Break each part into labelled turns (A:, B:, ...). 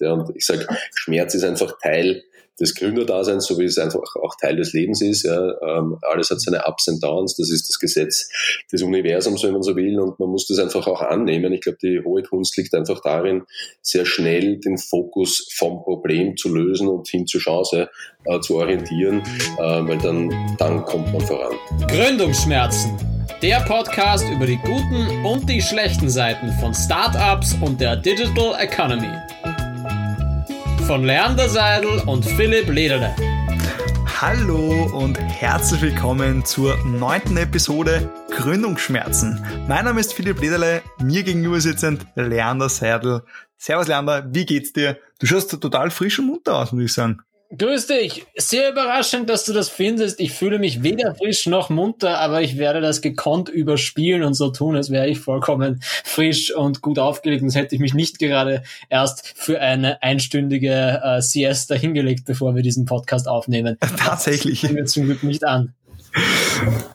A: Ja. Und ich sage, Schmerz ist einfach Teil des Gründerdaseins, so wie es einfach auch Teil des Lebens ist. Ja. Ähm, alles hat seine Ups und Downs, das ist das Gesetz des Universums, wenn man so will, und man muss das einfach auch annehmen. Ich glaube, die hohe Kunst liegt einfach darin, sehr schnell den Fokus vom Problem zu lösen und hin zur Chance äh, zu orientieren, äh, weil dann, dann kommt man voran.
B: Gründungsschmerzen. Der Podcast über die guten und die schlechten Seiten von Startups und der Digital Economy von Leander Seidel und Philipp Lederle.
C: Hallo und herzlich willkommen zur neunten Episode Gründungsschmerzen. Mein Name ist Philipp Lederle, mir gegenüber sitzend Leander Seidel. Servus Leander, wie geht's dir? Du schaust total frisch und munter aus, muss ich sagen.
B: Grüß dich. Sehr überraschend, dass du das findest. Ich fühle mich weder frisch noch munter, aber ich werde das gekonnt überspielen und so tun, als wäre ich vollkommen frisch und gut aufgelegt. Sonst hätte ich mich nicht gerade erst für eine einstündige äh, Siesta hingelegt, bevor wir diesen Podcast aufnehmen.
C: Tatsächlich. Das
B: mir zum Glück nicht an.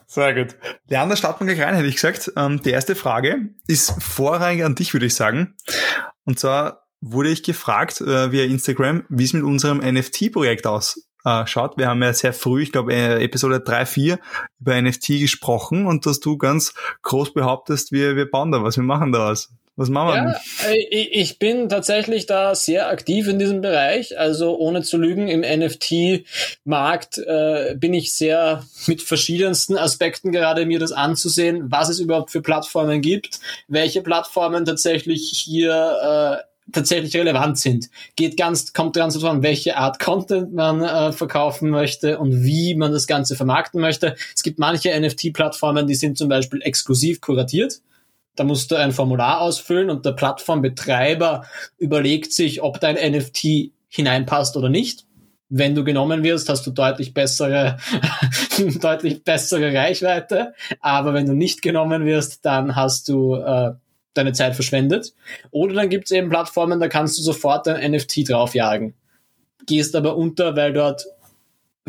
C: Sehr gut. Leander, starten wir gleich rein, hätte ich gesagt. Ähm, die erste Frage ist vorrangig an dich, würde ich sagen. Und zwar, wurde ich gefragt äh, via Instagram, wie es mit unserem NFT-Projekt ausschaut. Wir haben ja sehr früh, ich glaube äh, Episode 3, 4, über NFT gesprochen und dass du ganz groß behauptest, wir, wir bauen da was, wir machen da was. Was machen wir? Ja,
B: äh, ich bin tatsächlich da sehr aktiv in diesem Bereich. Also ohne zu lügen, im NFT-Markt äh, bin ich sehr mit verschiedensten Aspekten gerade mir das anzusehen, was es überhaupt für Plattformen gibt, welche Plattformen tatsächlich hier äh, tatsächlich relevant sind. Geht ganz, kommt ganz davon, welche Art Content man äh, verkaufen möchte und wie man das Ganze vermarkten möchte. Es gibt manche NFT-Plattformen, die sind zum Beispiel exklusiv kuratiert. Da musst du ein Formular ausfüllen und der Plattformbetreiber überlegt sich, ob dein NFT hineinpasst oder nicht. Wenn du genommen wirst, hast du deutlich bessere, deutlich bessere Reichweite. Aber wenn du nicht genommen wirst, dann hast du äh, deine Zeit verschwendet. Oder dann gibt es eben Plattformen, da kannst du sofort ein NFT draufjagen. Gehst aber unter, weil dort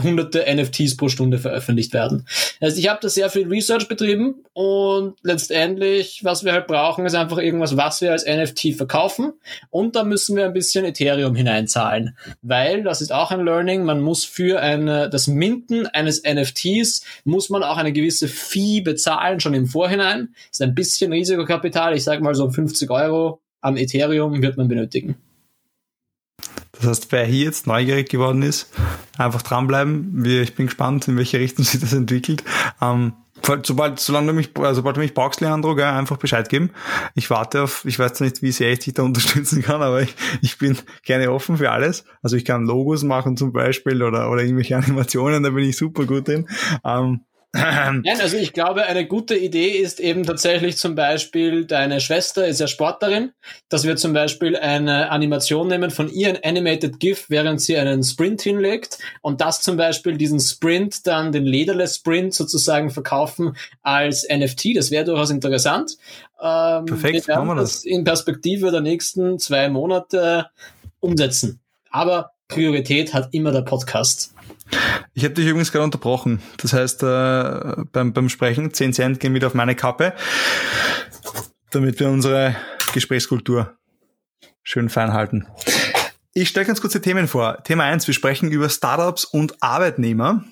B: hunderte NFTs pro Stunde veröffentlicht werden. Also ich habe da sehr viel Research betrieben und letztendlich, was wir halt brauchen, ist einfach irgendwas, was wir als NFT verkaufen und da müssen wir ein bisschen Ethereum hineinzahlen, weil das ist auch ein Learning, man muss für eine, das Minten eines NFTs muss man auch eine gewisse Fee bezahlen, schon im Vorhinein. Das ist ein bisschen Risikokapital, ich sage mal so 50 Euro an Ethereum wird man benötigen.
C: Das heißt, wer hier jetzt neugierig geworden ist, einfach dranbleiben. Ich bin gespannt, in welche Richtung sich das entwickelt. Ähm, sobald, solange du mich, äh, sobald du mich brauchst, Leandro, gell, einfach Bescheid geben. Ich warte auf, ich weiß nicht, wie sehr ich dich da unterstützen kann, aber ich, ich bin gerne offen für alles. Also ich kann Logos machen zum Beispiel oder, oder irgendwelche Animationen, da bin ich super gut drin. Ähm,
B: Nein, also ich glaube, eine gute Idee ist eben tatsächlich zum Beispiel, deine Schwester ist ja Sportlerin, dass wir zum Beispiel eine Animation nehmen von ihr, ein Animated GIF, während sie einen Sprint hinlegt und das zum Beispiel diesen Sprint dann, den Lederless Sprint sozusagen verkaufen als NFT. Das wäre durchaus interessant.
C: Ähm, Perfekt,
B: wir werden wir das. das in Perspektive der nächsten zwei Monate umsetzen. Aber Priorität hat immer der Podcast.
C: Ich habe dich übrigens gerade unterbrochen. Das heißt, äh, beim, beim Sprechen, 10 Cent gehen wieder auf meine Kappe, damit wir unsere Gesprächskultur schön fein halten. Ich stelle ganz kurze Themen vor. Thema eins: wir sprechen über Startups und Arbeitnehmer.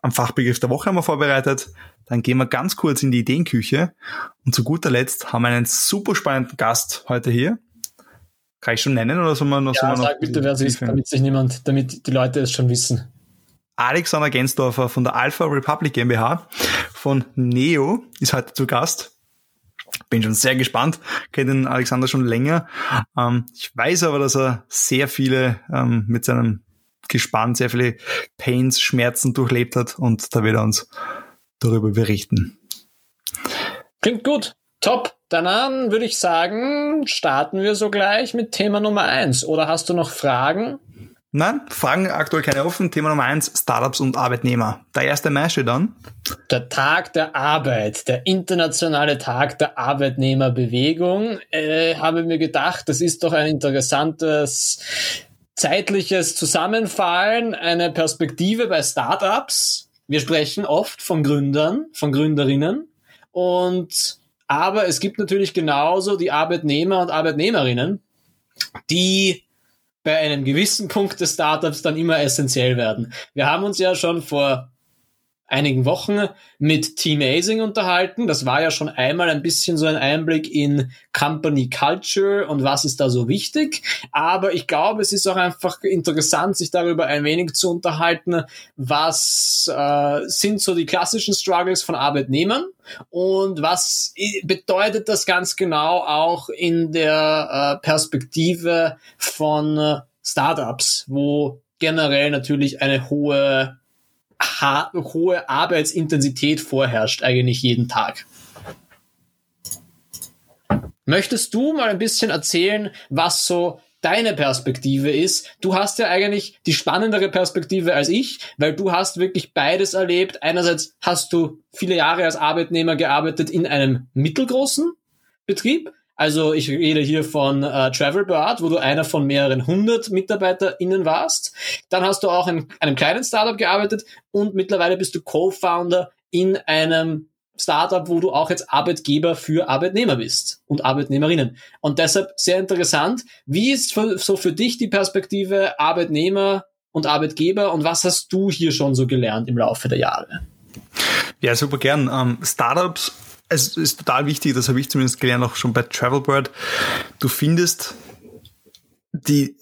C: Am Fachbegriff der Woche haben wir vorbereitet. Dann gehen wir ganz kurz in die Ideenküche. Und zu guter Letzt haben wir einen super spannenden Gast heute hier. Kann ich schon nennen oder soll man noch? Ja,
B: sag noch bitte, wer es ist, damit sich niemand, damit die Leute es schon wissen.
C: Alexander Gensdorfer von der Alpha Republic GmbH von Neo ist heute zu Gast. Bin schon sehr gespannt, kenne den Alexander schon länger. Ähm, ich weiß aber, dass er sehr viele ähm, mit seinem Gespann, sehr viele Pains, Schmerzen durchlebt hat und da wird er uns darüber berichten.
B: Klingt gut. Top. Dann würde ich sagen, starten wir so gleich mit Thema Nummer eins. Oder hast du noch Fragen?
C: Nein, Fragen aktuell keine offen. Thema Nummer eins, Startups und Arbeitnehmer. Der erste Mai steht dann.
B: Der Tag der Arbeit, der internationale Tag der Arbeitnehmerbewegung. Äh, habe mir gedacht, das ist doch ein interessantes zeitliches Zusammenfallen, eine Perspektive bei Startups. Wir sprechen oft von Gründern, von Gründerinnen und aber es gibt natürlich genauso die Arbeitnehmer und Arbeitnehmerinnen. die bei einem gewissen Punkt des Startups dann immer essentiell werden. Wir haben uns ja schon vor einigen Wochen mit Team Amazing unterhalten. Das war ja schon einmal ein bisschen so ein Einblick in Company Culture und was ist da so wichtig. Aber ich glaube, es ist auch einfach interessant, sich darüber ein wenig zu unterhalten, was äh, sind so die klassischen Struggles von Arbeitnehmern und was bedeutet das ganz genau auch in der äh, Perspektive von äh, Startups, wo generell natürlich eine hohe hohe Arbeitsintensität vorherrscht eigentlich jeden Tag. Möchtest du mal ein bisschen erzählen, was so deine Perspektive ist. Du hast ja eigentlich die spannendere Perspektive als ich, weil du hast wirklich beides erlebt. Einerseits hast du viele Jahre als Arbeitnehmer gearbeitet in einem mittelgroßen Betrieb, also ich rede hier von äh, Travelbird, wo du einer von mehreren hundert MitarbeiterInnen warst. Dann hast du auch in einem kleinen Startup gearbeitet und mittlerweile bist du Co-Founder in einem Startup, wo du auch jetzt Arbeitgeber für Arbeitnehmer bist und Arbeitnehmerinnen. Und deshalb sehr interessant. Wie ist so für dich die Perspektive Arbeitnehmer und Arbeitgeber und was hast du hier schon so gelernt im Laufe der Jahre?
C: Ja, super gern. Ähm, Startups es ist total wichtig, das habe ich zumindest gelernt, auch schon bei Travelbird. Du findest die,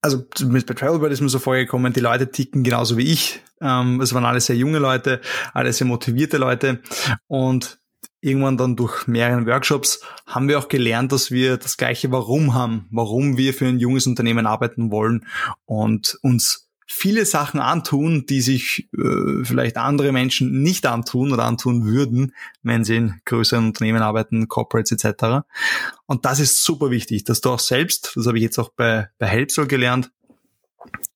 C: also zumindest bei Travelbird ist mir so vorgekommen, die Leute ticken genauso wie ich. Ähm, es waren alles sehr junge Leute, alles sehr motivierte Leute und irgendwann dann durch mehreren Workshops haben wir auch gelernt, dass wir das gleiche Warum haben, warum wir für ein junges Unternehmen arbeiten wollen und uns viele Sachen antun, die sich äh, vielleicht andere Menschen nicht antun oder antun würden, wenn sie in größeren Unternehmen arbeiten, Corporates etc. Und das ist super wichtig, dass du auch selbst, das habe ich jetzt auch bei, bei Helpsol gelernt,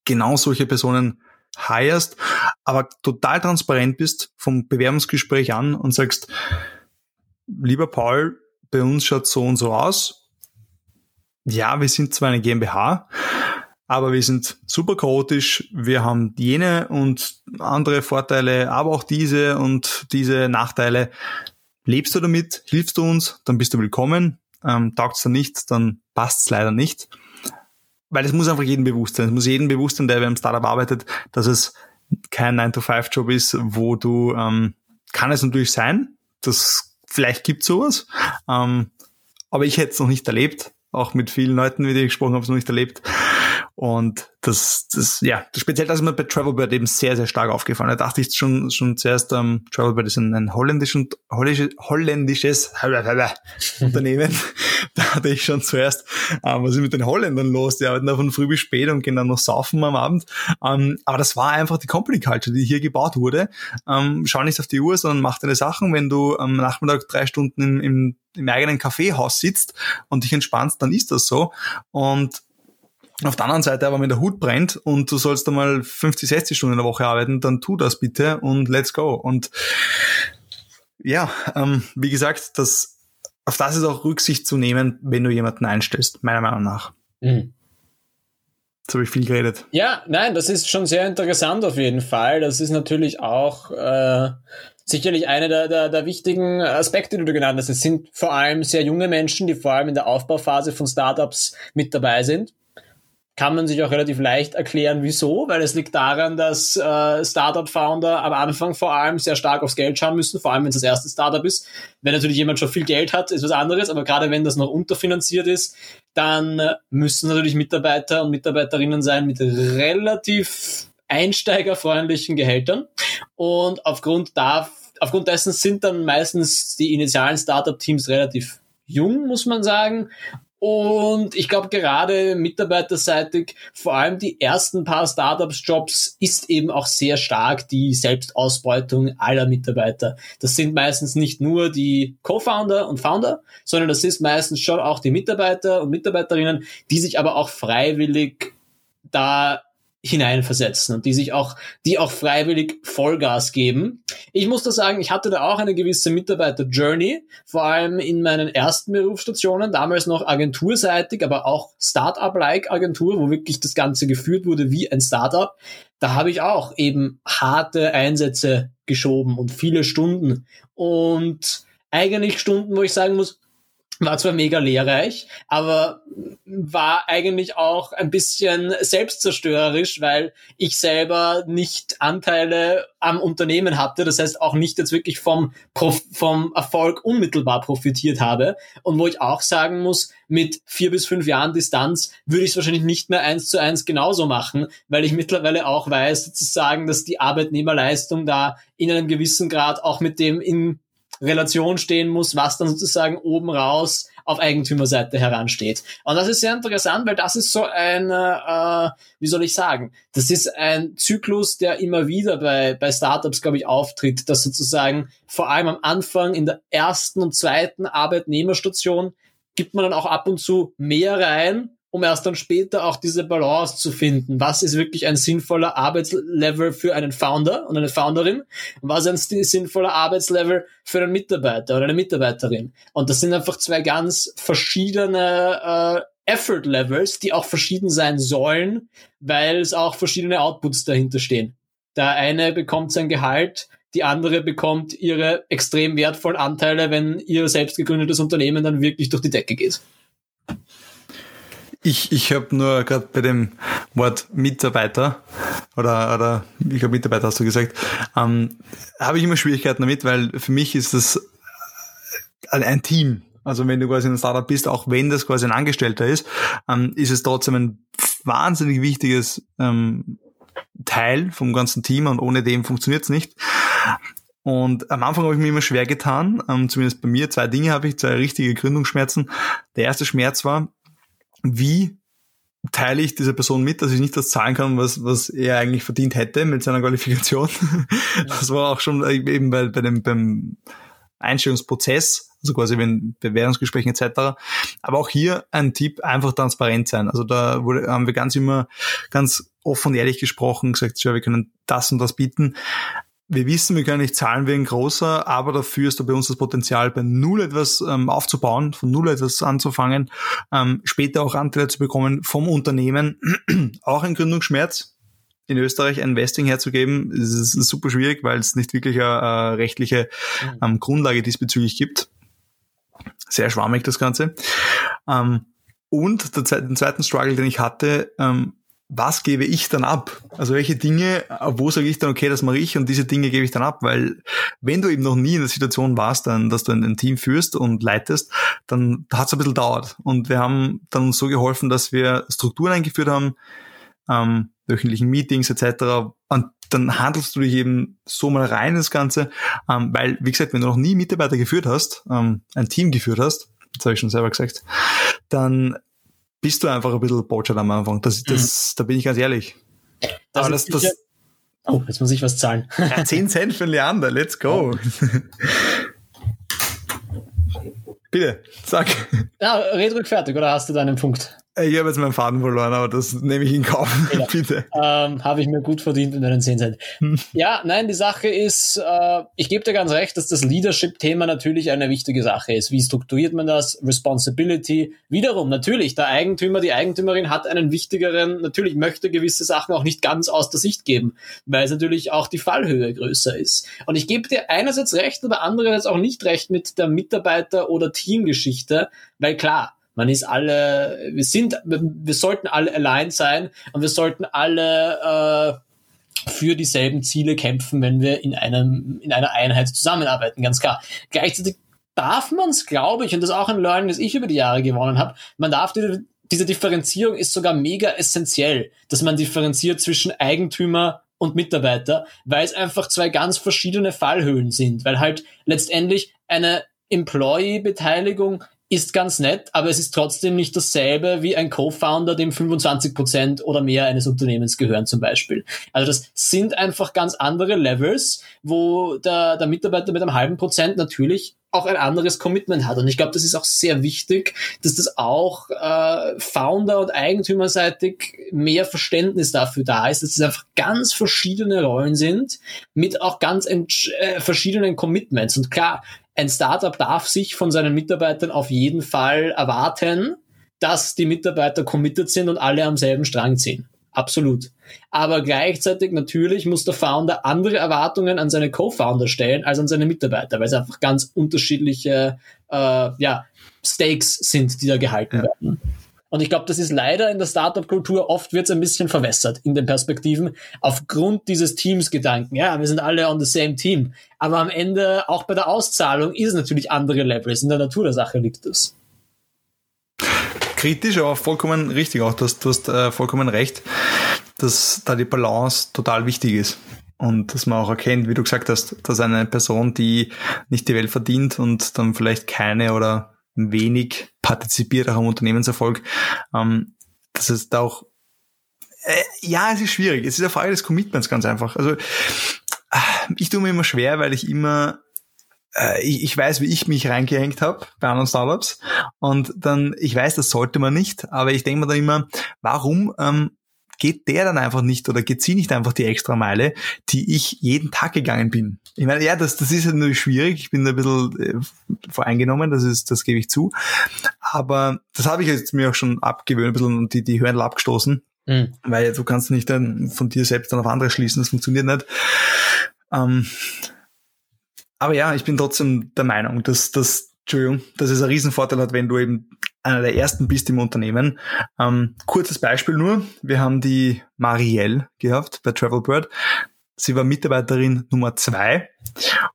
C: genau solche Personen hirest, aber total transparent bist vom Bewerbungsgespräch an und sagst, lieber Paul, bei uns schaut so und so aus. Ja, wir sind zwar eine GmbH, aber wir sind super chaotisch. Wir haben jene und andere Vorteile, aber auch diese und diese Nachteile. Lebst du damit? Hilfst du uns? Dann bist du willkommen. Ähm, Taugt es dann nicht, dann passt es leider nicht. Weil es muss einfach jedem bewusst sein. Es muss jedem bewusst sein, der beim Startup arbeitet, dass es kein 9-to-5-Job ist, wo du, ähm, kann es natürlich sein, das vielleicht gibt sowas, ähm, aber ich hätte es noch nicht erlebt, auch mit vielen Leuten, mit denen ich gesprochen habe, es noch nicht erlebt. Und das, das, ja, speziell das ist mir bei Travelbird eben sehr, sehr stark aufgefallen. Da dachte ich schon, schon zuerst, ähm, Travelbird ist ein, ein holländisch holländisches, holländisches Unternehmen. da hatte ich schon zuerst, ähm, was ist mit den Holländern los? Die arbeiten da von früh bis spät und gehen dann noch saufen am Abend. Ähm, aber das war einfach die Company Culture, die hier gebaut wurde. Ähm, schau nicht auf die Uhr, sondern mach deine Sachen. Wenn du am Nachmittag drei Stunden im, im, im eigenen Kaffeehaus sitzt und dich entspannst, dann ist das so. Und auf der anderen Seite aber, wenn der Hut brennt und du sollst einmal 50, 60 Stunden in der Woche arbeiten, dann tu das bitte und let's go. Und ja, ähm, wie gesagt, das, auf das ist auch Rücksicht zu nehmen, wenn du jemanden einstellst, meiner Meinung nach. Mhm. Jetzt habe ich viel geredet.
B: Ja, nein, das ist schon sehr interessant auf jeden Fall. Das ist natürlich auch äh, sicherlich einer der, der, der wichtigen Aspekte, die du genannt hast. Es sind vor allem sehr junge Menschen, die vor allem in der Aufbauphase von Startups mit dabei sind kann man sich auch relativ leicht erklären, wieso, weil es liegt daran, dass äh, Startup-Founder am Anfang vor allem sehr stark aufs Geld schauen müssen, vor allem wenn es das erste Startup ist. Wenn natürlich jemand schon viel Geld hat, ist was anderes, aber gerade wenn das noch unterfinanziert ist, dann müssen natürlich Mitarbeiter und Mitarbeiterinnen sein mit relativ einsteigerfreundlichen Gehältern. Und aufgrund da, aufgrund dessen sind dann meistens die initialen Startup-Teams relativ jung, muss man sagen. Und ich glaube, gerade mitarbeiterseitig, vor allem die ersten paar Startups-Jobs, ist eben auch sehr stark die Selbstausbeutung aller Mitarbeiter. Das sind meistens nicht nur die Co-Founder und Founder, sondern das ist meistens schon auch die Mitarbeiter und Mitarbeiterinnen, die sich aber auch freiwillig da hineinversetzen und die sich auch, die auch freiwillig Vollgas geben. Ich muss da sagen, ich hatte da auch eine gewisse Mitarbeiter-Journey, vor allem in meinen ersten Berufsstationen, damals noch agenturseitig, aber auch Startup-like Agentur, wo wirklich das Ganze geführt wurde wie ein Startup. Da habe ich auch eben harte Einsätze geschoben und viele Stunden und eigentlich Stunden, wo ich sagen muss, war zwar mega lehrreich, aber war eigentlich auch ein bisschen selbstzerstörerisch, weil ich selber nicht Anteile am Unternehmen hatte, das heißt auch nicht jetzt wirklich vom, vom Erfolg unmittelbar profitiert habe. Und wo ich auch sagen muss, mit vier bis fünf Jahren Distanz würde ich es wahrscheinlich nicht mehr eins zu eins genauso machen, weil ich mittlerweile auch weiß sozusagen, dass die Arbeitnehmerleistung da in einem gewissen Grad auch mit dem in Relation stehen muss, was dann sozusagen oben raus auf Eigentümerseite heransteht. Und das ist sehr interessant, weil das ist so ein, äh, wie soll ich sagen, das ist ein Zyklus, der immer wieder bei, bei Startups, glaube ich, auftritt, dass sozusagen vor allem am Anfang in der ersten und zweiten Arbeitnehmerstation gibt man dann auch ab und zu mehr rein, um erst dann später auch diese Balance zu finden. Was ist wirklich ein sinnvoller Arbeitslevel für einen Founder und eine Founderin? Und was ist ein sinnvoller Arbeitslevel für einen Mitarbeiter oder eine Mitarbeiterin? Und das sind einfach zwei ganz verschiedene äh, Effort Levels, die auch verschieden sein sollen, weil es auch verschiedene Outputs dahinter stehen. Der eine bekommt sein Gehalt, die andere bekommt ihre extrem wertvollen Anteile, wenn ihr selbst gegründetes Unternehmen dann wirklich durch die Decke geht.
C: Ich, ich habe nur gerade bei dem Wort Mitarbeiter oder, oder ich glaube Mitarbeiter hast du gesagt, ähm, habe ich immer Schwierigkeiten damit, weil für mich ist das ein, ein Team. Also wenn du quasi ein Startup bist, auch wenn das quasi ein Angestellter ist, ähm, ist es trotzdem ein wahnsinnig wichtiges ähm, Teil vom ganzen Team und ohne dem funktioniert es nicht. Und am Anfang habe ich mir immer schwer getan, ähm, zumindest bei mir. Zwei Dinge habe ich, zwei richtige Gründungsschmerzen. Der erste Schmerz war, wie teile ich dieser Person mit, dass ich nicht das zahlen kann, was, was er eigentlich verdient hätte mit seiner Qualifikation. Das war auch schon eben bei, bei dem, beim Einstellungsprozess, also quasi wenn Bewerbungsgesprächen etc. Aber auch hier ein Tipp, einfach transparent sein. Also da wurde, haben wir ganz immer ganz offen und ehrlich gesprochen, gesagt, ja, wir können das und das bieten wir wissen, wir können nicht zahlen wie ein großer, aber dafür ist da bei uns das Potenzial, bei Null etwas ähm, aufzubauen, von Null etwas anzufangen, ähm, später auch Anteile zu bekommen vom Unternehmen. auch ein Gründungsschmerz. In Österreich ein Investing herzugeben, ist, ist super schwierig, weil es nicht wirklich eine, eine rechtliche mhm. ähm, Grundlage diesbezüglich gibt. Sehr schwammig das Ganze. Ähm, und der, den zweiten Struggle, den ich hatte, ähm, was gebe ich dann ab? Also welche Dinge, wo sage ich dann, okay, das mache ich und diese Dinge gebe ich dann ab, weil wenn du eben noch nie in der Situation warst, dann, dass du ein, Team führst und leitest, dann hat es ein bisschen dauert. Und wir haben dann so geholfen, dass wir Strukturen eingeführt haben, ähm, wöchentlichen Meetings etc. Und dann handelst du dich eben so mal rein ins Ganze, ähm, weil, wie gesagt, wenn du noch nie Mitarbeiter geführt hast, ähm, ein Team geführt hast, das habe ich schon selber gesagt, dann bist du einfach ein bisschen Botschert am Anfang. Das, das, mhm. Da bin ich ganz ehrlich.
B: Das Aber das, das, oh, jetzt muss ich was zahlen.
C: Ja, 10 Cent für Leander, let's go. Bitte, sag.
B: Ja, red ruhig fertig, oder hast du deinen Punkt?
C: Ich habe jetzt meinen Faden verloren, aber das nehme ich in Kauf.
B: Ja. Bitte. Ähm, habe ich mir gut verdient in meinen 10 Cent. Hm. Ja, nein, die Sache ist, äh, ich gebe dir ganz recht, dass das Leadership-Thema natürlich eine wichtige Sache ist. Wie strukturiert man das? Responsibility. Wiederum, natürlich, der Eigentümer, die Eigentümerin hat einen wichtigeren, natürlich möchte gewisse Sachen auch nicht ganz aus der Sicht geben, weil es natürlich auch die Fallhöhe größer ist. Und ich gebe dir einerseits recht, aber andererseits auch nicht recht mit der Mitarbeiter- oder Teamgeschichte, weil klar, man ist alle, wir sind, wir sollten alle allein sein und wir sollten alle äh, für dieselben Ziele kämpfen, wenn wir in einem in einer Einheit zusammenarbeiten, ganz klar. Gleichzeitig darf man es, glaube ich, und das ist auch ein Learning, das ich über die Jahre gewonnen habe, man darf die, diese Differenzierung ist sogar mega essentiell, dass man differenziert zwischen Eigentümer und Mitarbeiter, weil es einfach zwei ganz verschiedene Fallhöhen sind, weil halt letztendlich eine Employee-Beteiligung ist ganz nett, aber es ist trotzdem nicht dasselbe wie ein Co-Founder, dem 25 Prozent oder mehr eines Unternehmens gehören zum Beispiel. Also das sind einfach ganz andere Levels, wo der, der Mitarbeiter mit einem halben Prozent natürlich auch ein anderes Commitment hat. Und ich glaube, das ist auch sehr wichtig, dass das auch äh, Founder- und Eigentümerseitig mehr Verständnis dafür da ist, dass es einfach ganz verschiedene Rollen sind mit auch ganz äh, verschiedenen Commitments. Und klar, ein Startup darf sich von seinen Mitarbeitern auf jeden Fall erwarten, dass die Mitarbeiter committed sind und alle am selben Strang ziehen. absolut. Aber gleichzeitig natürlich muss der Founder andere Erwartungen an seine Co-Founder stellen als an seine Mitarbeiter, weil es einfach ganz unterschiedliche äh, ja, Stakes sind, die da gehalten ja. werden. Und ich glaube, das ist leider in der Startup-Kultur oft wird es ein bisschen verwässert in den Perspektiven aufgrund dieses Teams-Gedanken. Ja, wir sind alle on the same team. Aber am Ende, auch bei der Auszahlung, ist es natürlich andere Levels. In der Natur der Sache liegt das.
C: Kritisch, aber vollkommen richtig auch. Du hast, du hast äh, vollkommen recht, dass da die Balance total wichtig ist. Und dass man auch erkennt, wie du gesagt hast, dass eine Person, die nicht die Welt verdient und dann vielleicht keine oder wenig partizipiert auch am Unternehmenserfolg, ähm, dass es da auch äh, ja, es ist schwierig. Es ist eine Frage des Commitments ganz einfach. Also äh, ich tue mir immer schwer, weil ich immer äh, ich, ich weiß, wie ich mich reingehängt habe bei anderen Startups und dann, ich weiß, das sollte man nicht, aber ich denke mir dann immer, warum ähm, geht der dann einfach nicht oder geht sie nicht einfach die extra Meile, die ich jeden Tag gegangen bin. Ich meine, ja, das, das ist natürlich schwierig. Ich bin da ein bisschen äh, voreingenommen, das ist, das gebe ich zu. Aber das habe ich jetzt mir auch schon abgewöhnt, ein bisschen die, die Hörnel abgestoßen. Mhm. Weil du kannst nicht dann von dir selbst dann auf andere schließen, das funktioniert nicht. Ähm, aber ja, ich bin trotzdem der Meinung, dass, dass Entschuldigung, dass es einen Riesenvorteil hat, wenn du eben einer der ersten bist im Unternehmen. Ähm, kurzes Beispiel nur. Wir haben die Marielle gehabt bei Travelbird. Sie war Mitarbeiterin Nummer zwei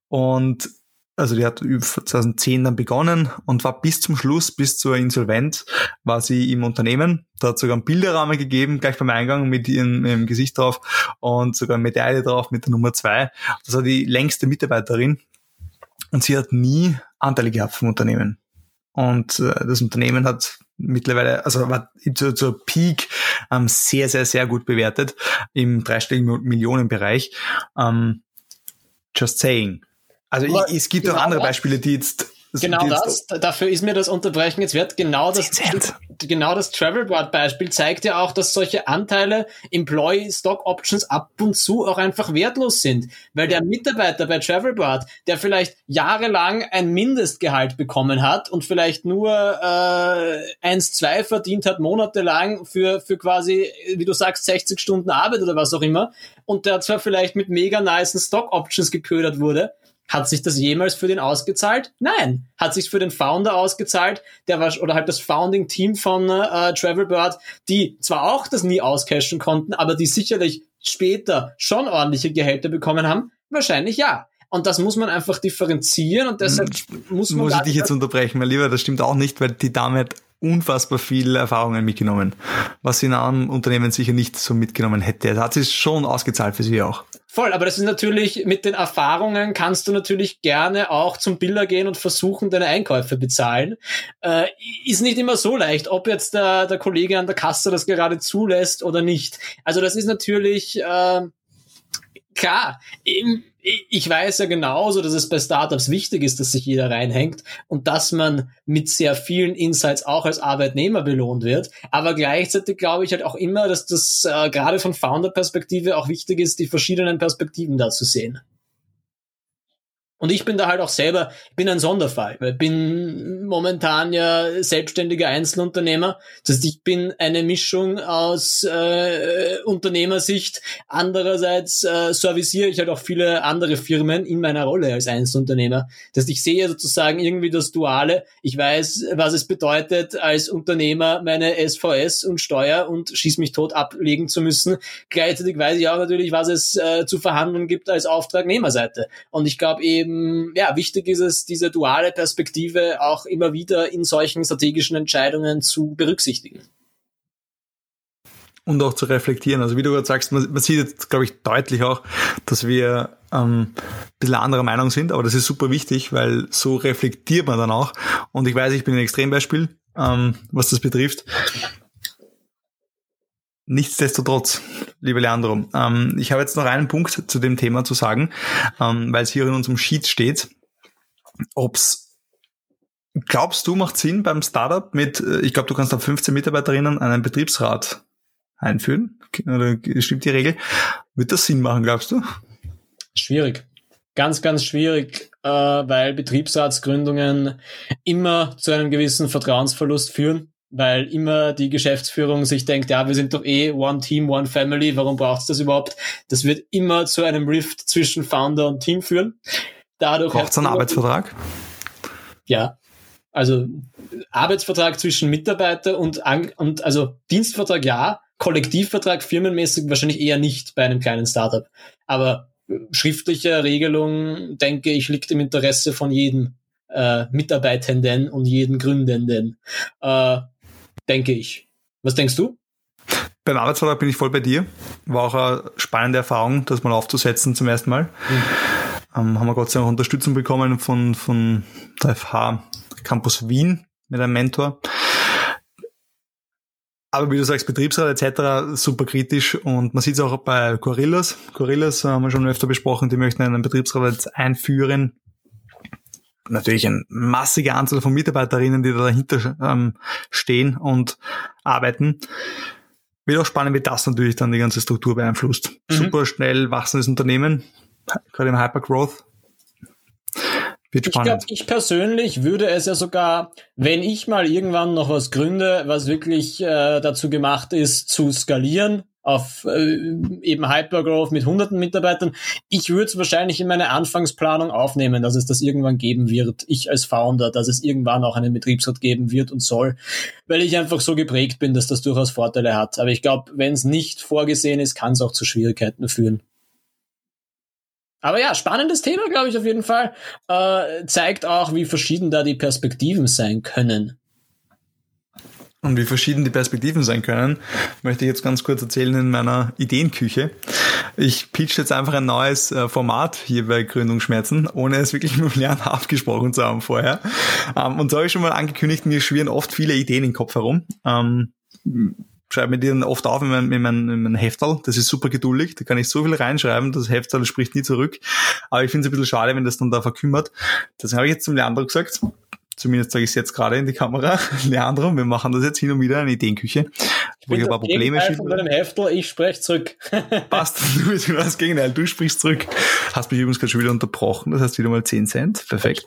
C: und also die hat 2010 dann begonnen und war bis zum Schluss, bis zur Insolvenz, war sie im Unternehmen. Da hat sogar einen Bilderrahmen gegeben, gleich beim Eingang mit ihrem, ihrem Gesicht drauf und sogar eine Medaille drauf mit der Nummer zwei. Das war die längste Mitarbeiterin und sie hat nie Anteile gehabt vom Unternehmen. Und äh, das Unternehmen hat mittlerweile, also war zur, zur Peak ähm, sehr, sehr, sehr gut bewertet im dreistelligen Millionenbereich. Ähm, just saying. Also ich, es gibt auch genau andere Beispiele, die jetzt
B: genau das, dafür ist mir das Unterbrechen jetzt wert. Genau das, genau das Travelboard-Beispiel zeigt ja auch, dass solche Anteile, Employee Stock Options ab und zu auch einfach wertlos sind. Weil der Mitarbeiter bei Travelboard, der vielleicht jahrelang ein Mindestgehalt bekommen hat und vielleicht nur äh, 1, 2 verdient hat, monatelang für, für quasi, wie du sagst, 60 Stunden Arbeit oder was auch immer, und der zwar vielleicht mit mega nicen Stock Options geködert wurde, hat sich das jemals für den ausgezahlt? Nein. Hat sich für den Founder ausgezahlt, der war, oder halt das Founding-Team von äh, Travelbird, die zwar auch das nie auscashen konnten, aber die sicherlich später schon ordentliche Gehälter bekommen haben? Wahrscheinlich ja. Und das muss man einfach differenzieren und deshalb hm, muss man.
C: Muss ich dich jetzt unterbrechen, mein Lieber, das stimmt auch nicht, weil die Dame hat unfassbar viele Erfahrungen mitgenommen, was sie in einem Unternehmen sicher nicht so mitgenommen hätte. Das hat sich schon ausgezahlt für sie auch.
B: Voll, aber das ist natürlich, mit den Erfahrungen kannst du natürlich gerne auch zum Biller gehen und versuchen, deine Einkäufe bezahlen. Äh, ist nicht immer so leicht, ob jetzt der, der Kollege an der Kasse das gerade zulässt oder nicht. Also das ist natürlich, äh, klar, ich weiß ja genauso, dass es bei Startups wichtig ist, dass sich jeder reinhängt und dass man mit sehr vielen Insights auch als Arbeitnehmer belohnt wird. Aber gleichzeitig glaube ich halt auch immer, dass das äh, gerade von Founder-Perspektive auch wichtig ist, die verschiedenen Perspektiven da zu sehen. Und ich bin da halt auch selber, ich bin ein Sonderfall, weil ich bin momentan ja selbstständiger Einzelunternehmer. Das heißt, ich bin eine Mischung aus äh, Unternehmersicht. Andererseits äh, serviciere ich halt auch viele andere Firmen in meiner Rolle als Einzelunternehmer. Das heißt, ich sehe sozusagen irgendwie das Duale. Ich weiß, was es bedeutet, als Unternehmer meine SVS und Steuer und schieß mich tot ablegen zu müssen. Gleichzeitig weiß ich auch natürlich, was es äh, zu verhandeln gibt als Auftragnehmerseite. Und ich glaube eben, ähm, ja, wichtig ist es, diese duale Perspektive auch immer wieder in solchen strategischen Entscheidungen zu berücksichtigen.
C: Und auch zu reflektieren. Also wie du gerade sagst, man, man sieht jetzt, glaube ich, deutlich auch, dass wir ähm, ein bisschen anderer Meinung sind, aber das ist super wichtig, weil so reflektiert man dann auch. Und ich weiß, ich bin ein Extrembeispiel, ähm, was das betrifft. Nichtsdestotrotz, liebe Leandro, ähm, ich habe jetzt noch einen Punkt zu dem Thema zu sagen, ähm, weil es hier in unserem Sheet steht, ob's glaubst du macht Sinn beim Startup mit, äh, ich glaube, du kannst ab 15 Mitarbeiterinnen einen Betriebsrat einführen, oder stimmt die Regel? Wird das Sinn machen, glaubst du?
B: Schwierig. Ganz, ganz schwierig, äh, weil Betriebsratsgründungen immer zu einem gewissen Vertrauensverlust führen weil immer die Geschäftsführung sich denkt, ja, wir sind doch eh One Team, One Family, warum braucht es das überhaupt? Das wird immer zu einem Rift zwischen Founder und Team führen.
C: Dadurch braucht es einen Arbeitsvertrag?
B: Ja, also Arbeitsvertrag zwischen Mitarbeiter und, und also Dienstvertrag ja, Kollektivvertrag firmenmäßig wahrscheinlich eher nicht bei einem kleinen Startup. Aber schriftliche Regelung, denke ich, liegt im Interesse von jedem äh, Mitarbeitenden und jeden Gründenden. Äh, denke ich. Was denkst du?
C: Beim Arbeitsvertrag bin ich voll bei dir. War auch eine spannende Erfahrung, das mal aufzusetzen zum ersten Mal. Mhm. Ähm, haben wir Gott sei Dank Unterstützung bekommen von, von der FH Campus Wien mit einem Mentor. Aber wie du sagst, Betriebsrat etc. super kritisch und man sieht es auch bei Gorillas. Gorillas haben wir schon öfter besprochen, die möchten einen Betriebsrat jetzt einführen. Natürlich eine massige Anzahl von Mitarbeiterinnen, die da dahinter ähm, stehen und arbeiten. Wird auch spannend, wie das natürlich dann die ganze Struktur beeinflusst. Mhm. Super schnell wachsendes Unternehmen, gerade im Hypergrowth.
B: Wird ich glaube, ich persönlich würde es ja sogar, wenn ich mal irgendwann noch was gründe, was wirklich äh, dazu gemacht ist, zu skalieren auf äh, eben Hypergrowth mit hunderten Mitarbeitern, ich würde es wahrscheinlich in meine Anfangsplanung aufnehmen, dass es das irgendwann geben wird. Ich als Founder, dass es irgendwann auch einen Betriebsrat geben wird und soll, weil ich einfach so geprägt bin, dass das durchaus Vorteile hat. Aber ich glaube, wenn es nicht vorgesehen ist, kann es auch zu Schwierigkeiten führen. Aber ja, spannendes Thema, glaube ich, auf jeden Fall. Äh, zeigt auch, wie verschieden da die Perspektiven sein können.
C: Und wie verschieden die Perspektiven sein können, möchte ich jetzt ganz kurz erzählen in meiner Ideenküche. Ich pitch jetzt einfach ein neues äh, Format hier bei Gründungsschmerzen, ohne es wirklich mit Lernen abgesprochen zu haben vorher. Ähm, und so habe ich schon mal angekündigt, mir schwirren oft viele Ideen im Kopf herum. Ähm, schreibe mir die dann oft auf in mein, in mein, in mein Heftal. Das ist super geduldig. Da kann ich so viel reinschreiben. Das Heftal spricht nie zurück. Aber ich finde es ein bisschen schade, wenn das dann da verkümmert. Deswegen habe ich jetzt zum Leandro gesagt. Zumindest sage ich es jetzt gerade in die Kamera. Leandro, wir machen das jetzt hin und wieder eine Ideenküche.
B: Ich wo ich ein paar Probleme Heftel, ich spreche zurück.
C: Passt, du bist genau das Gegenteil. Du sprichst zurück. Hast mich übrigens gerade schon wieder unterbrochen. Das heißt wieder mal 10 Cent. Perfekt.